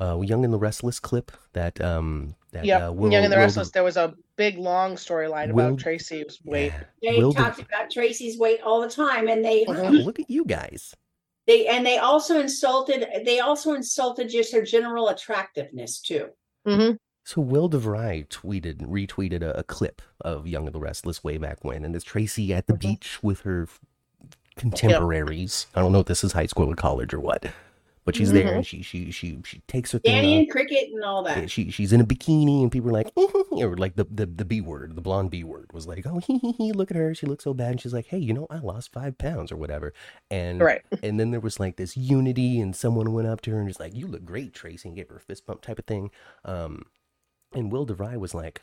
Uh, Young and the Restless clip that um that Yep. uh, Will, Young and the Will- Restless. There was a big long storyline about Tracy's weight. Yeah. They Will talked Def- about Tracy's weight all the time, and they Wow, Mhm. look at you guys. They and they also insulted. They also insulted just her general attractiveness too. hmm So Will DeVry tweeted, retweeted a, a clip of Young and the Restless way back when, and it's Tracy at the Mhm. beach with her f- contemporaries. I don't know if this is high school or college or what, but she's there and she she she she takes her thing Danny and Cricket and all Yeah, that. she she's in a bikini and people are like, or like the, the the B word, the blonde B word was like, oh, he, he, he, look at her, she looks so bad. And she's like, hey, you know, I lost five pounds or whatever. And Right. and then there was like this unity, and someone went up to her and was like, "You look great, Tracy," and gave her a fist bump type of thing. Um, and Will DeVry was like,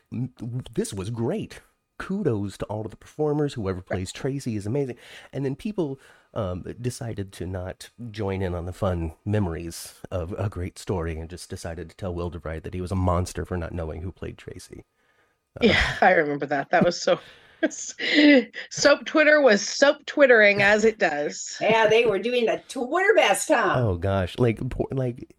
"This was great. Kudos to all of the performers. Whoever plays Tracy is amazing." And then people um, decided to not join in on the fun memories of a great story and just decided to tell Will DeVry that he was a monster for not knowing who played Tracy. Yeah, I remember that. That was so. soap Twitter was soap twittering as it does. Yeah, they were doing the Twitter best, huh? Oh gosh, like like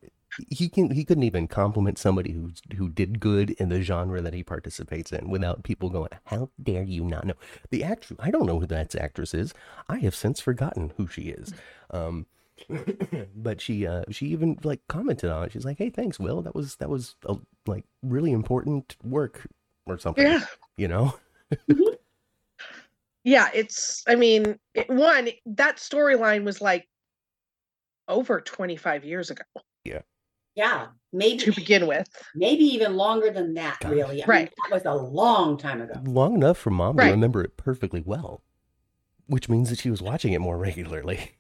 he can he couldn't even compliment somebody who who did good in the genre that he participates in without people going, "How dare you not know?" The actress, I don't know who that actress is. I have since forgotten who she is. Um, but she uh she even like commented on it. She's like, "Hey, thanks, Will. That was that was a, like really important work or something." Yeah. You know. Yeah, it's, I mean, it, one, that storyline was like over 25 years ago Yeah, maybe to begin with. maybe even longer than that. Gosh. Really, I mean, Right. that was a long time ago. Long enough for mom to remember it perfectly well, which means that she was watching it more regularly.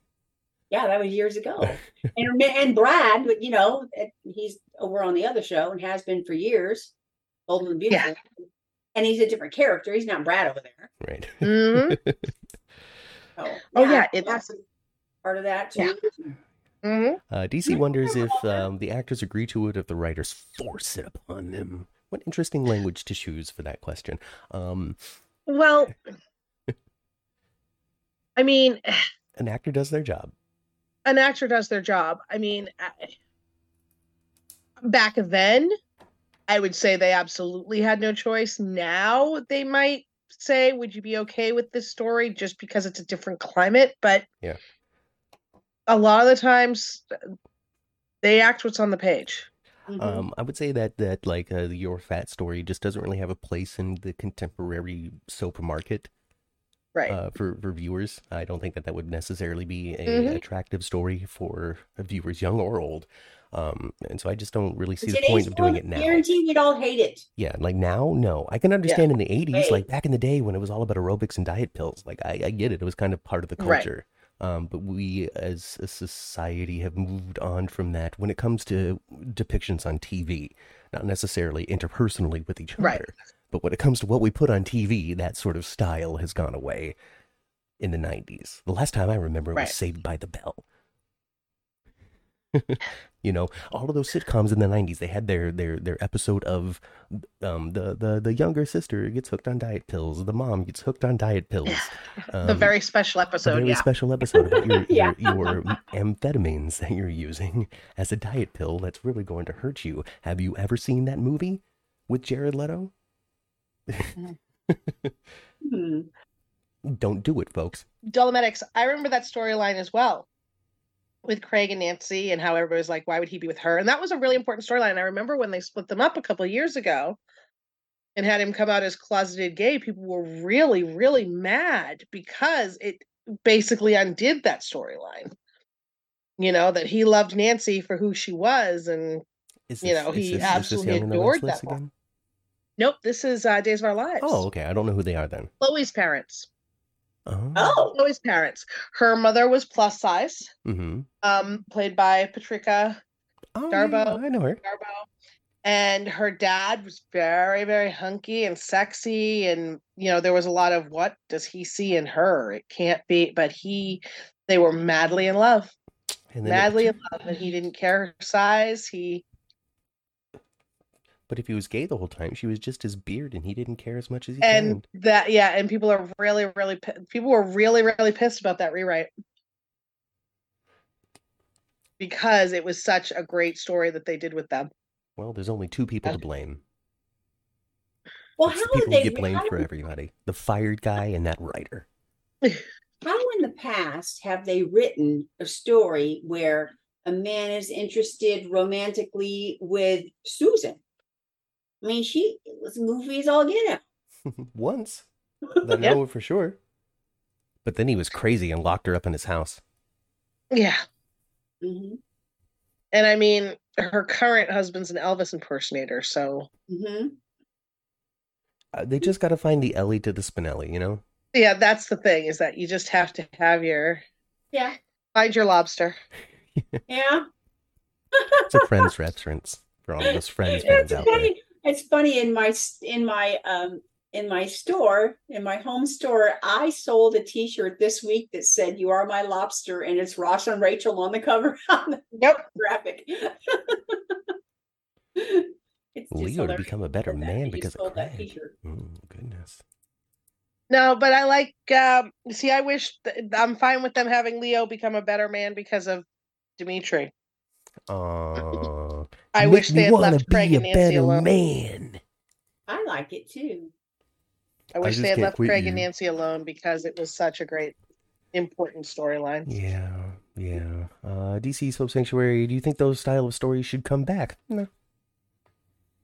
Yeah, that was years ago. and and Brad, you know, he's over on the other show and has been for years. Bold and beautiful. And he's a different character. He's not Brad over there. Right. hmm So, Oh, yeah, it's part of that too. Hmm Uh, DC wonders if um, the actors agree to it if the writers force it upon them. What interesting language to choose for that question. Um, Well, I mean, An actor does their job. an actor does their job. I mean, I- back then, I would say they absolutely had no choice. Now they might say, "Would you be okay with this story?" Just because it's a different climate, but Yeah. A lot of the times they act what's on the page. Mhm. Um, I would say that that like uh, your fat story just doesn't really have a place in the contemporary soap market. Right. uh, for for viewers. I don't think that that would necessarily be a Mhm. attractive story for viewers, young or old. Um, and so I just don't really see the point of doing it now. Guarantee we'd all hate it. Yeah, like now, no. I can understand in the '80s, Right. like back in the day when it was all about aerobics and diet pills. Like I, I get it; it was kind of part of the Right. Um, but we, as a society, have moved on from that when it comes to depictions on TV. Not necessarily interpersonally with each other, Right. but when it comes to what we put on TV, that sort of style has gone away in the '90s. The last time I remember it Right. was Saved by the Bell. you know, all of those sitcoms in the '90s, they had their their their episode of um the the the younger sister gets hooked on diet pills, the mom gets hooked on diet pills. the Um, very special a episode, very yeah. special episode about your, Yeah. your your amphetamines that you're using as a diet pill that's really going to hurt you. Have you ever seen that movie with Jared Leto? Hmm. Don't do it, folks. Dolomitics, I remember that storyline as well with Craig and Nancy and how everybody was like, why would he be with her? And that was a really important storyline. I remember when they split them up a couple of years ago and had him come out as closeted gay, people were really, really mad because it basically undid that storyline. You know, that he loved Nancy for who she was. And Is You know, he is absolutely adored that again? nope, this is uh, Days of Our Lives. Oh, okay. I don't know who they are then. Chloe's parents. Oh. Oh, Chloe's parents. Her mother was plus size, Mm-hmm. um, played by Patrika Oh, Darbo. yeah, I know her. Garbo. And her dad was very, very hunky and sexy. And, you know, there was a lot of what does he see in her? It can't be. But he, they were madly in love, And then it- madly in love. And he didn't care her size. He, but if he was gay the whole time, she was just his beard, and he didn't care as much as he did. and cared. that, yeah. And people are really, really, people were really, really pissed about that rewrite because it was such a great story that they did with them. Well, there's only two people to blame. well, It's how the would people they? get blamed for everybody. The fired guy and that writer. how in the past have they written a story where a man is interested romantically with Susan? I mean, she was goofy as all get out. Once. That I Yep. know for sure. But then he was crazy and locked her up in his house. Yeah. hmm And I mean, her current husband's an Elvis impersonator. So, hmm Uh, they just got to find the Ellie to the Spinelli, you know? yeah, that's the thing is that you just have to have your Yeah, find your lobster. yeah. It's a Friends reference for all of us Friends fans out there. Funny. It's funny in my in my um in my store in my home store. I sold a T-shirt this week that said "You are my lobster" and it's Ross and Rachel on the cover on the Yep. graphic. it's just Leo to become a better man you because of sold that T-shirt. Oh, goodness. No, but I like um see I wish th- I'm fine with them having Leo become a better man because of Dimitri. Aw. I Make wish they had wanna left Craig be and a Nancy better alone. man. I like it too. I wish just they had left quit Craig and. Nancy alone because it was such a great important storyline. Yeah, yeah. Uh, DC Soap Sanctuary, do you think those style of stories should come back? No.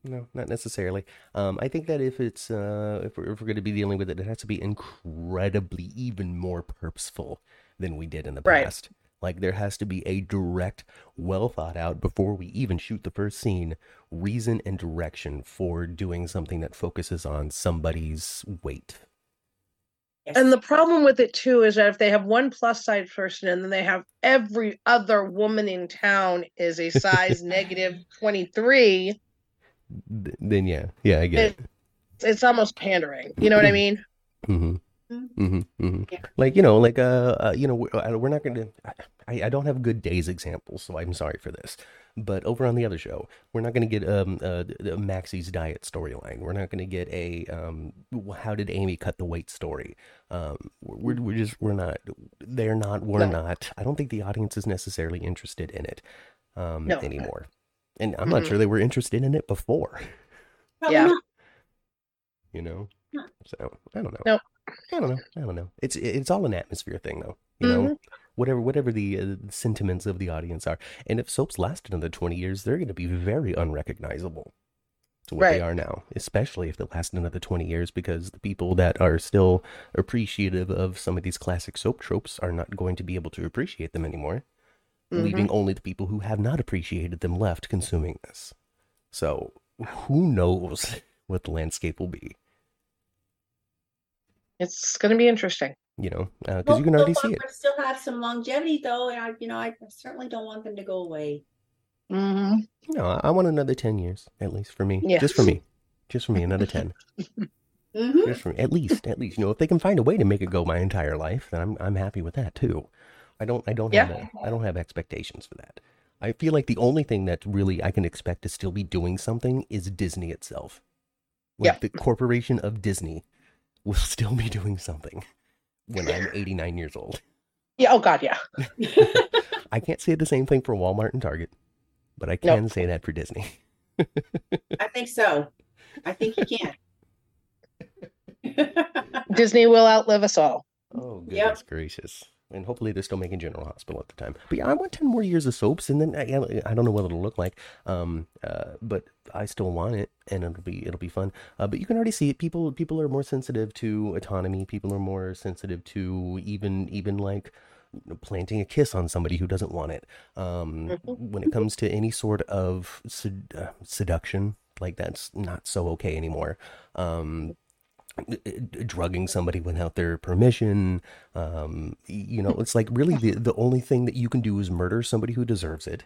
No, not necessarily. Um, I think that if it's uh, if we're, if we're going to be dealing with it, it has to be incredibly even more purposeful than we did in the Right. past. Like there has to be a direct, well thought out before we even shoot the first scene, reason and direction for doing something that focuses on somebody's weight. And the problem with it too is that if they have one plus size person and then they have every other woman in town is a size 23, Then yeah, yeah, I get it. it's almost pandering. You know what I mean? Mm-hmm. Mhm. Mm-hmm. mm-hmm. Yeah. Like you know, like uh, uh you know, we're, uh, we're not going to. I, I don't have good days examples, so I'm sorry for this. But over on the other show, we're not going to get um uh, the Maxie's diet storyline. We're not going to get a um how did Amy cut the weight story. Um, we're we're just we're not. They're not. We're No. not. I don't think the audience is necessarily interested in it um No. anymore. And I'm not Mhm. sure they were interested in it before. Yeah. You know. So I don't know. Nope. I don't know. I don't know. It's it's all an atmosphere thing, though. You know, whatever whatever the uh, sentiments of the audience are, and if soaps last another twenty years, they're going to be very unrecognizable to what they are now. Especially if they last another twenty years, because the people that are still appreciative of some of these classic soap tropes are not going to be able to appreciate them anymore, Mhm. leaving only the people who have not appreciated them left consuming this. So who knows what the landscape will be? It's going to be interesting. You know, because Well, you can already soap see it. operas Still have some longevity though, and I, you know, I certainly don't want them to go away. hmm No, I- I want another 10 years, at least for me. Yeah. Just for me. Just for me, another 10. hmm Just for me. At least, at least. You know, if they can find a way to make it go my entire life, then I'm I'm happy with that too. I don't I don't have Yeah. a, I don't have expectations for that. I feel like the only thing that really I can expect to still be doing something is Disney itself. Like Yeah. the corporation of Disney will still be doing something when I'm 89 years old. Yeah. Oh God. Yeah. I can't say the same thing for Walmart and Target, but I Nope. can say that for Disney. I think so. I think you can. Disney will outlive us all. Oh goodness Yep. gracious! And hopefully they're still making General Hospital at the time. But yeah, I want ten more years of soaps, and then I, I don't know what it'll look like. Um, uh, but I still want it, and it'll be it'll be fun. Uh, but you can already see it. People people are more sensitive to autonomy. People are more sensitive to even even like planting a kiss on somebody who doesn't want it. Um, Mhm. when it comes to any sort of sed- uh, seduction, like that's not so okay anymore. Um, drugging somebody without their permission. Um, you know, it's like really the, the only thing that you can do is murder somebody who deserves it,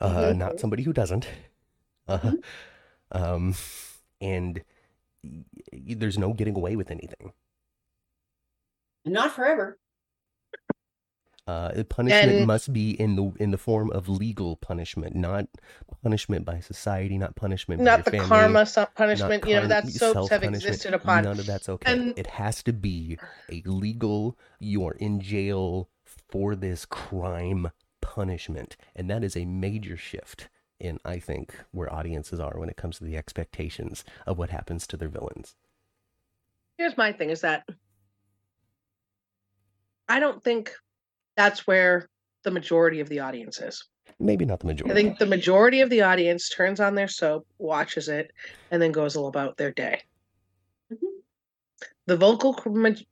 uh, Mhm. not somebody who doesn't. Uh, um, and y- y- there's no getting away with anything. Not forever. Uh, the punishment And- must be in the in the form of legal punishment, not punishment by society, not punishment by Not the family. karma punishment. You know that soaps have existed upon. None of that's okay. And- it has to be a legal. You are in jail for this crime punishment, and that is a major shift in I think where audiences are when it comes to the expectations of what happens to their villains. Here's my thing: is that I don't think that's where the majority of the audience is. Maybe not the majority. I think the majority of the audience turns on their soap, watches it, and then goes about their day. Mhm. The vocal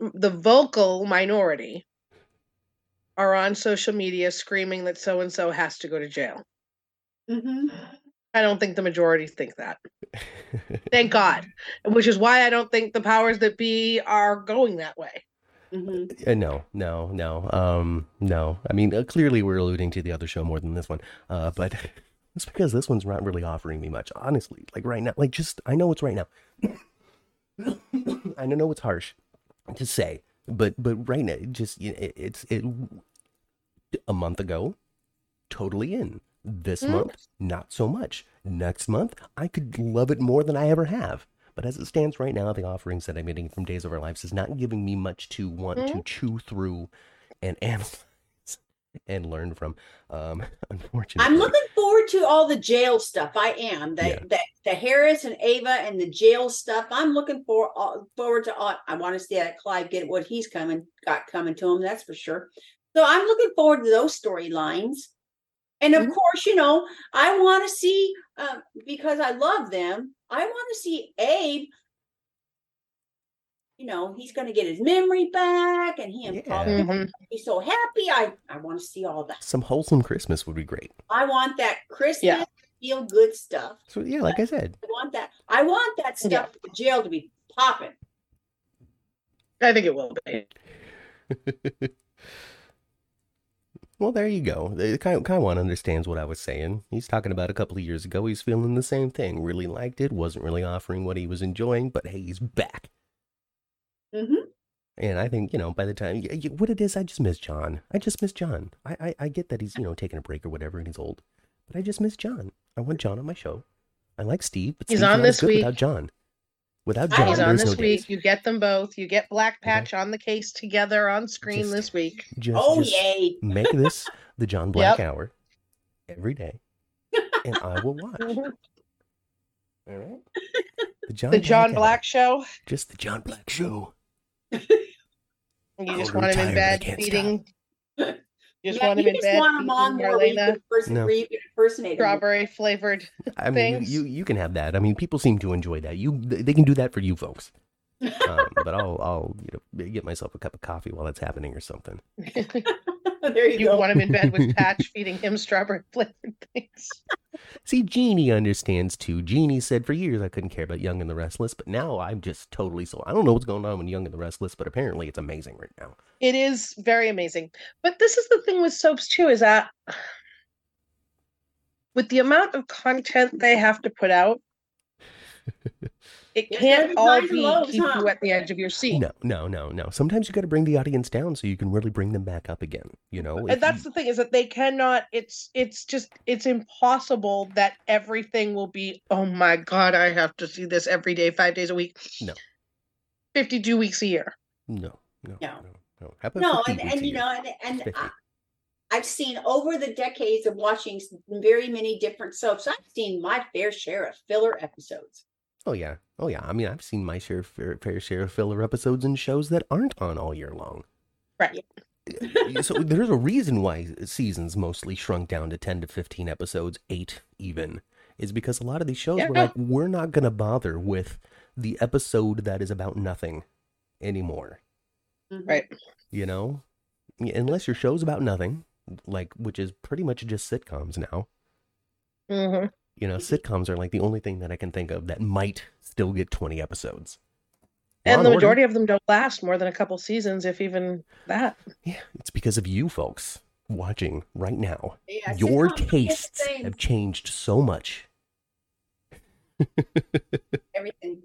the vocal minority are on social media screaming that so and so has to go to jail. hmm I don't think the majority think that. Thank God. Which is why I don't think the powers that be are going that way. Hmm Uh, no, no, no, um, no. I mean, uh, clearly we're alluding to the other show more than this one, uh, but it's because this one's not really offering me much, honestly. Like right now, like just I know it's right now. I don't know it's harsh to say, but but right now, it just you know, it, it's it. A month ago, totally in. This Mhm. month, not so much. Next month, I could love it more than I ever have. But as it stands right now, the offerings that I'm getting from Days of Our Lives is not giving me much to want to chew through and analyze and learn from. Um, unfortunately, I'm looking forward to all the jail stuff. I am the Yeah. the, the Harris and Ava and the jail stuff. I'm looking for all, forward to all. I want to see that Clyde get what he's coming got coming to him. That's for sure. So I'm looking forward to those storylines. And of Mhm. course, you know, I want to see um, because I love them. I want to see Abe. You know, he's going to get his memory back, and he and Paul Yeah. Mhm. be so happy. I I want to see all that. some wholesome Christmas would be great. I want that Christmas Yeah. feel good stuff. So yeah, like I said, I want that. I want that stuff Yeah. at the jail to be popping. I think it will be. well, there you go. Kaiwan understands what I was saying. He's talking about a couple of years ago. He's feeling the same thing. Really liked it. Wasn't really offering what he was enjoying, but hey, he's back. hmm And I think, you know, by the time, what it is, I just miss John. I just miss John. I, I, I get that he's, you know, taking a break or whatever and he's old, but I just miss John. I want John on my show. I like Steve, but He's Steve's on this week. without John. Without John, He's on this no week. days. You get them both. You get Black Patch on the case together on screen Just- this week. Just, Oh just yay! make this the John Black Yep. hour every day, and I will watch. All right. The John, The John hour. Black show. Just the John Black show. You I'm just want him in bed can't feeding. You just Yeah, want him you in just bed want him feeding on more where you can person, No. where you can impersonate him. strawberry flavored. I mean, things. you you can have that. I mean, people seem to enjoy that. You they can do that for you folks. Um, but I'll I'll you know get myself a cup of coffee while that's happening or something. there you, You go. want him in bed with Patch feeding him strawberry flavored things. See, Jeannie understands too. Jeannie said for years I couldn't care about Young and the Restless, but now I'm just totally so. I don't know what's going on with Young and the Restless, but apparently it's amazing right now. It is very amazing. But this is the thing with soaps too, is that with the amount of content they have to put out, it can't all be lows, keep huh? you at the edge of your seat. No, no, no, no. Sometimes you got to bring the audience down so you can really bring them back up again. You know, and that's you- the thing is that they cannot it's it's just it's impossible that everything will be oh my god i have to see this every day five days a week No. 52 weeks a year no, no, no, No. no. How about no, and, weeks and a you year? know, and, and I, I've seen over the decades of watching very many different soaps. I've seen my fair share of filler episodes. Oh yeah, oh yeah. I mean, I've seen my share, fair, fair share of filler episodes and shows that aren't on all year long. Right. So there's a reason why seasons mostly shrunk down to ten to fifteen episodes, eight even, is because a lot of these shows were Yeah. like, we're not gonna bother with the episode that is about nothing anymore. Mhm. right You know, unless your show's about nothing, like which is pretty much just sitcoms now. hmm You know, sitcoms are like the only thing that I can think of that might still get twenty episodes. Law and the Order- majority of them don't last more than a couple seasons if even that Yeah, it's because of you folks watching right now. Yeah, Your sitcoms can't tastes have changed so much. everything.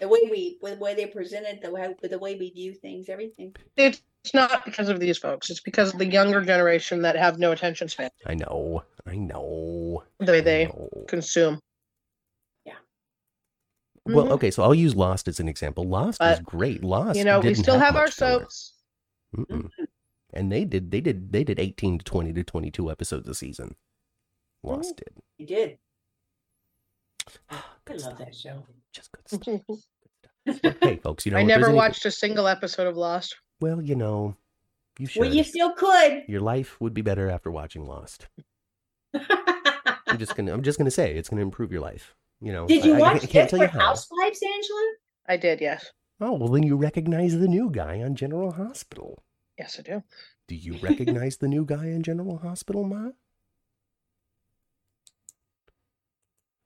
The way we, the way they presented, the way, the way we view things, everything. it's not because of these folks it's because of the younger generation that have no attention span I know. I know. the way they know. consume Yeah. Well, Mhm. okay, so I'll use Lost as an example. Lost is great. Lost, you know we didn't still have our soaps Mm-mm. Mm-hmm. And they did, they did, they did eighteen to twenty to twenty-two episodes a season. Lost mm-hmm. did. You did. Ah, I love that show. Just good stuff. Good hey, folks, you know i if there's never any- watched a single episode of lost Well, you know, you should. Well, you still could. Your life would be better after watching Lost. I'm just gonna, I'm just gonna say it's gonna improve your life. You know, Did you I, I watch can't- I can't tell you how. Housewives, Angela? i did yes Oh, well, then you recognize the new guy on General Hospital. yes i do Do you recognize the new guy on General Hospital, Ma?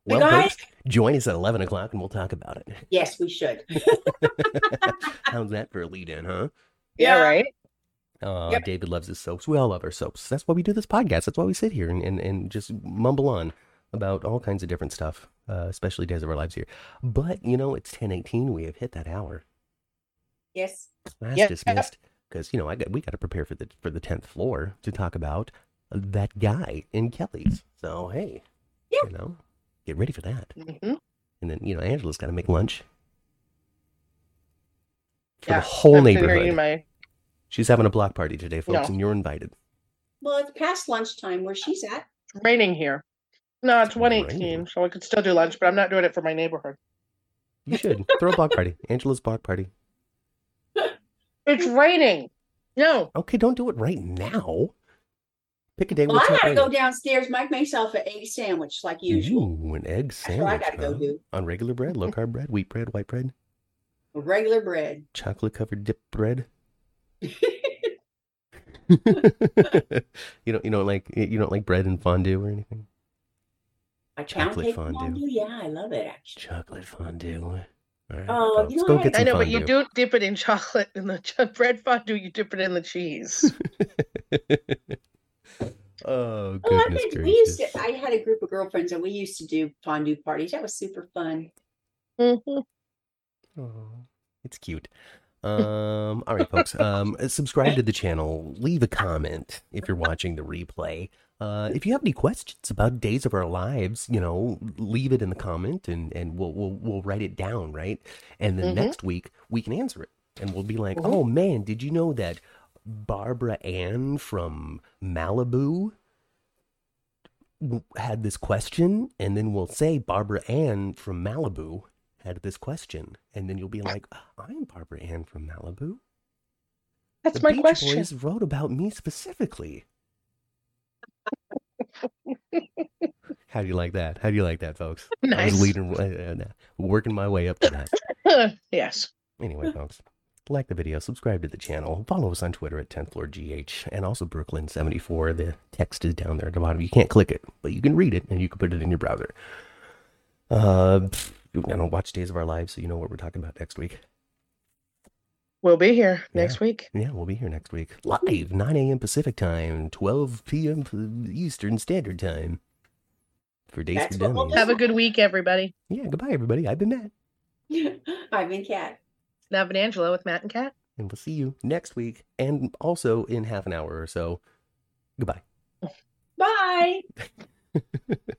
The Well, guy- folks, join us at 11 o'clock and we'll talk about it. Yes, we should. How's that for a lead in, huh? yeah, Yeah. right Uh, Yep. David loves his soaps. We all love our soaps. That's why we do this podcast. That's why we sit here and, and, and just mumble on about all kinds of different stuff, uh, especially Days of Our Lives here. But, you know, it's 1018. We have hit that hour. Yes. Class Yep. dismissed. Because, you know, I got we got to prepare for the for the 10th floor to talk about that guy in Kelly's. So, hey, Yeah. you know, get ready for that. hmm And then, you know, Angela's got to make lunch for Yeah, the whole I'm neighborhood. my She's having a block party today, folks, No. and you're invited. Well, it's past lunchtime where she's at. It's raining here. No, it's It's one raining. so I could still do lunch, but I'm not doing it for my neighborhood. You should throw a block party. Angela's block party. It's raining. No, Okay, don't do it right now. Pick a day Well, where I not gotta go raining. downstairs, make myself an egg sandwich like usual. Ooh, an egg sandwich. That's what I sandwich. gotta go huh? do. On regular bread, low carb bread, wheat bread, white bread, Regular bread. chocolate covered dip bread. you don't you don't like you don't like bread and fondue or anything? I Chocolate fondue. fondue. Yeah, I love it actually. Chocolate fondue. All right, Oh, folks, you know go what? I some know, but you don't dip it in chocolate in the ch- bread fondue. You dip it in the cheese. oh Oh, I goodness we used to. I had a group of girlfriends and we used to do fondue parties. That was super fun. Mhm. Oh, it's cute. Um, all right, folks. Um, subscribe to the channel. Leave a comment if you're watching the replay. Uh, if you have any questions about Days of Our Lives, you know, leave it in the comment, and and we'll we'll we'll write it down, right? And then Mhm. next week we can answer it, and we'll be like, Mhm. "Oh man, did you know that Barbara Ann from Malibu had this question?" And then we'll say Barbara Ann from Malibu had this question, and then you'll be like, "I'm Barbara Ann from Malibu." That's the my Beach question. Boys wrote about me specifically. How do you like that? How do you like that, folks? I Nice. was leading, uh, uh, working my way up to that. yes. Anyway, folks, like the video, subscribe to the channel, follow us on Twitter at 10th Floor GH, and also Brooklyn74. The text is down there at the bottom. You can't click it, but you can read it and you can put it in your browser. Uh, pff, I don't watch Days of Our Lives, so you know what we're talking about next week. We'll be here next week. Yeah, we'll be here next week. Live, 9 a.m. Pacific time, 12 p.m. Eastern Standard Time. For Days That's for we'll Dummies. Have a good week, everybody. Yeah, goodbye, everybody. I've been Matt, I've been Cat. Nav and Angela with Matt and Kat. and we'll see you next week and also in half an hour or so. Goodbye. Bye.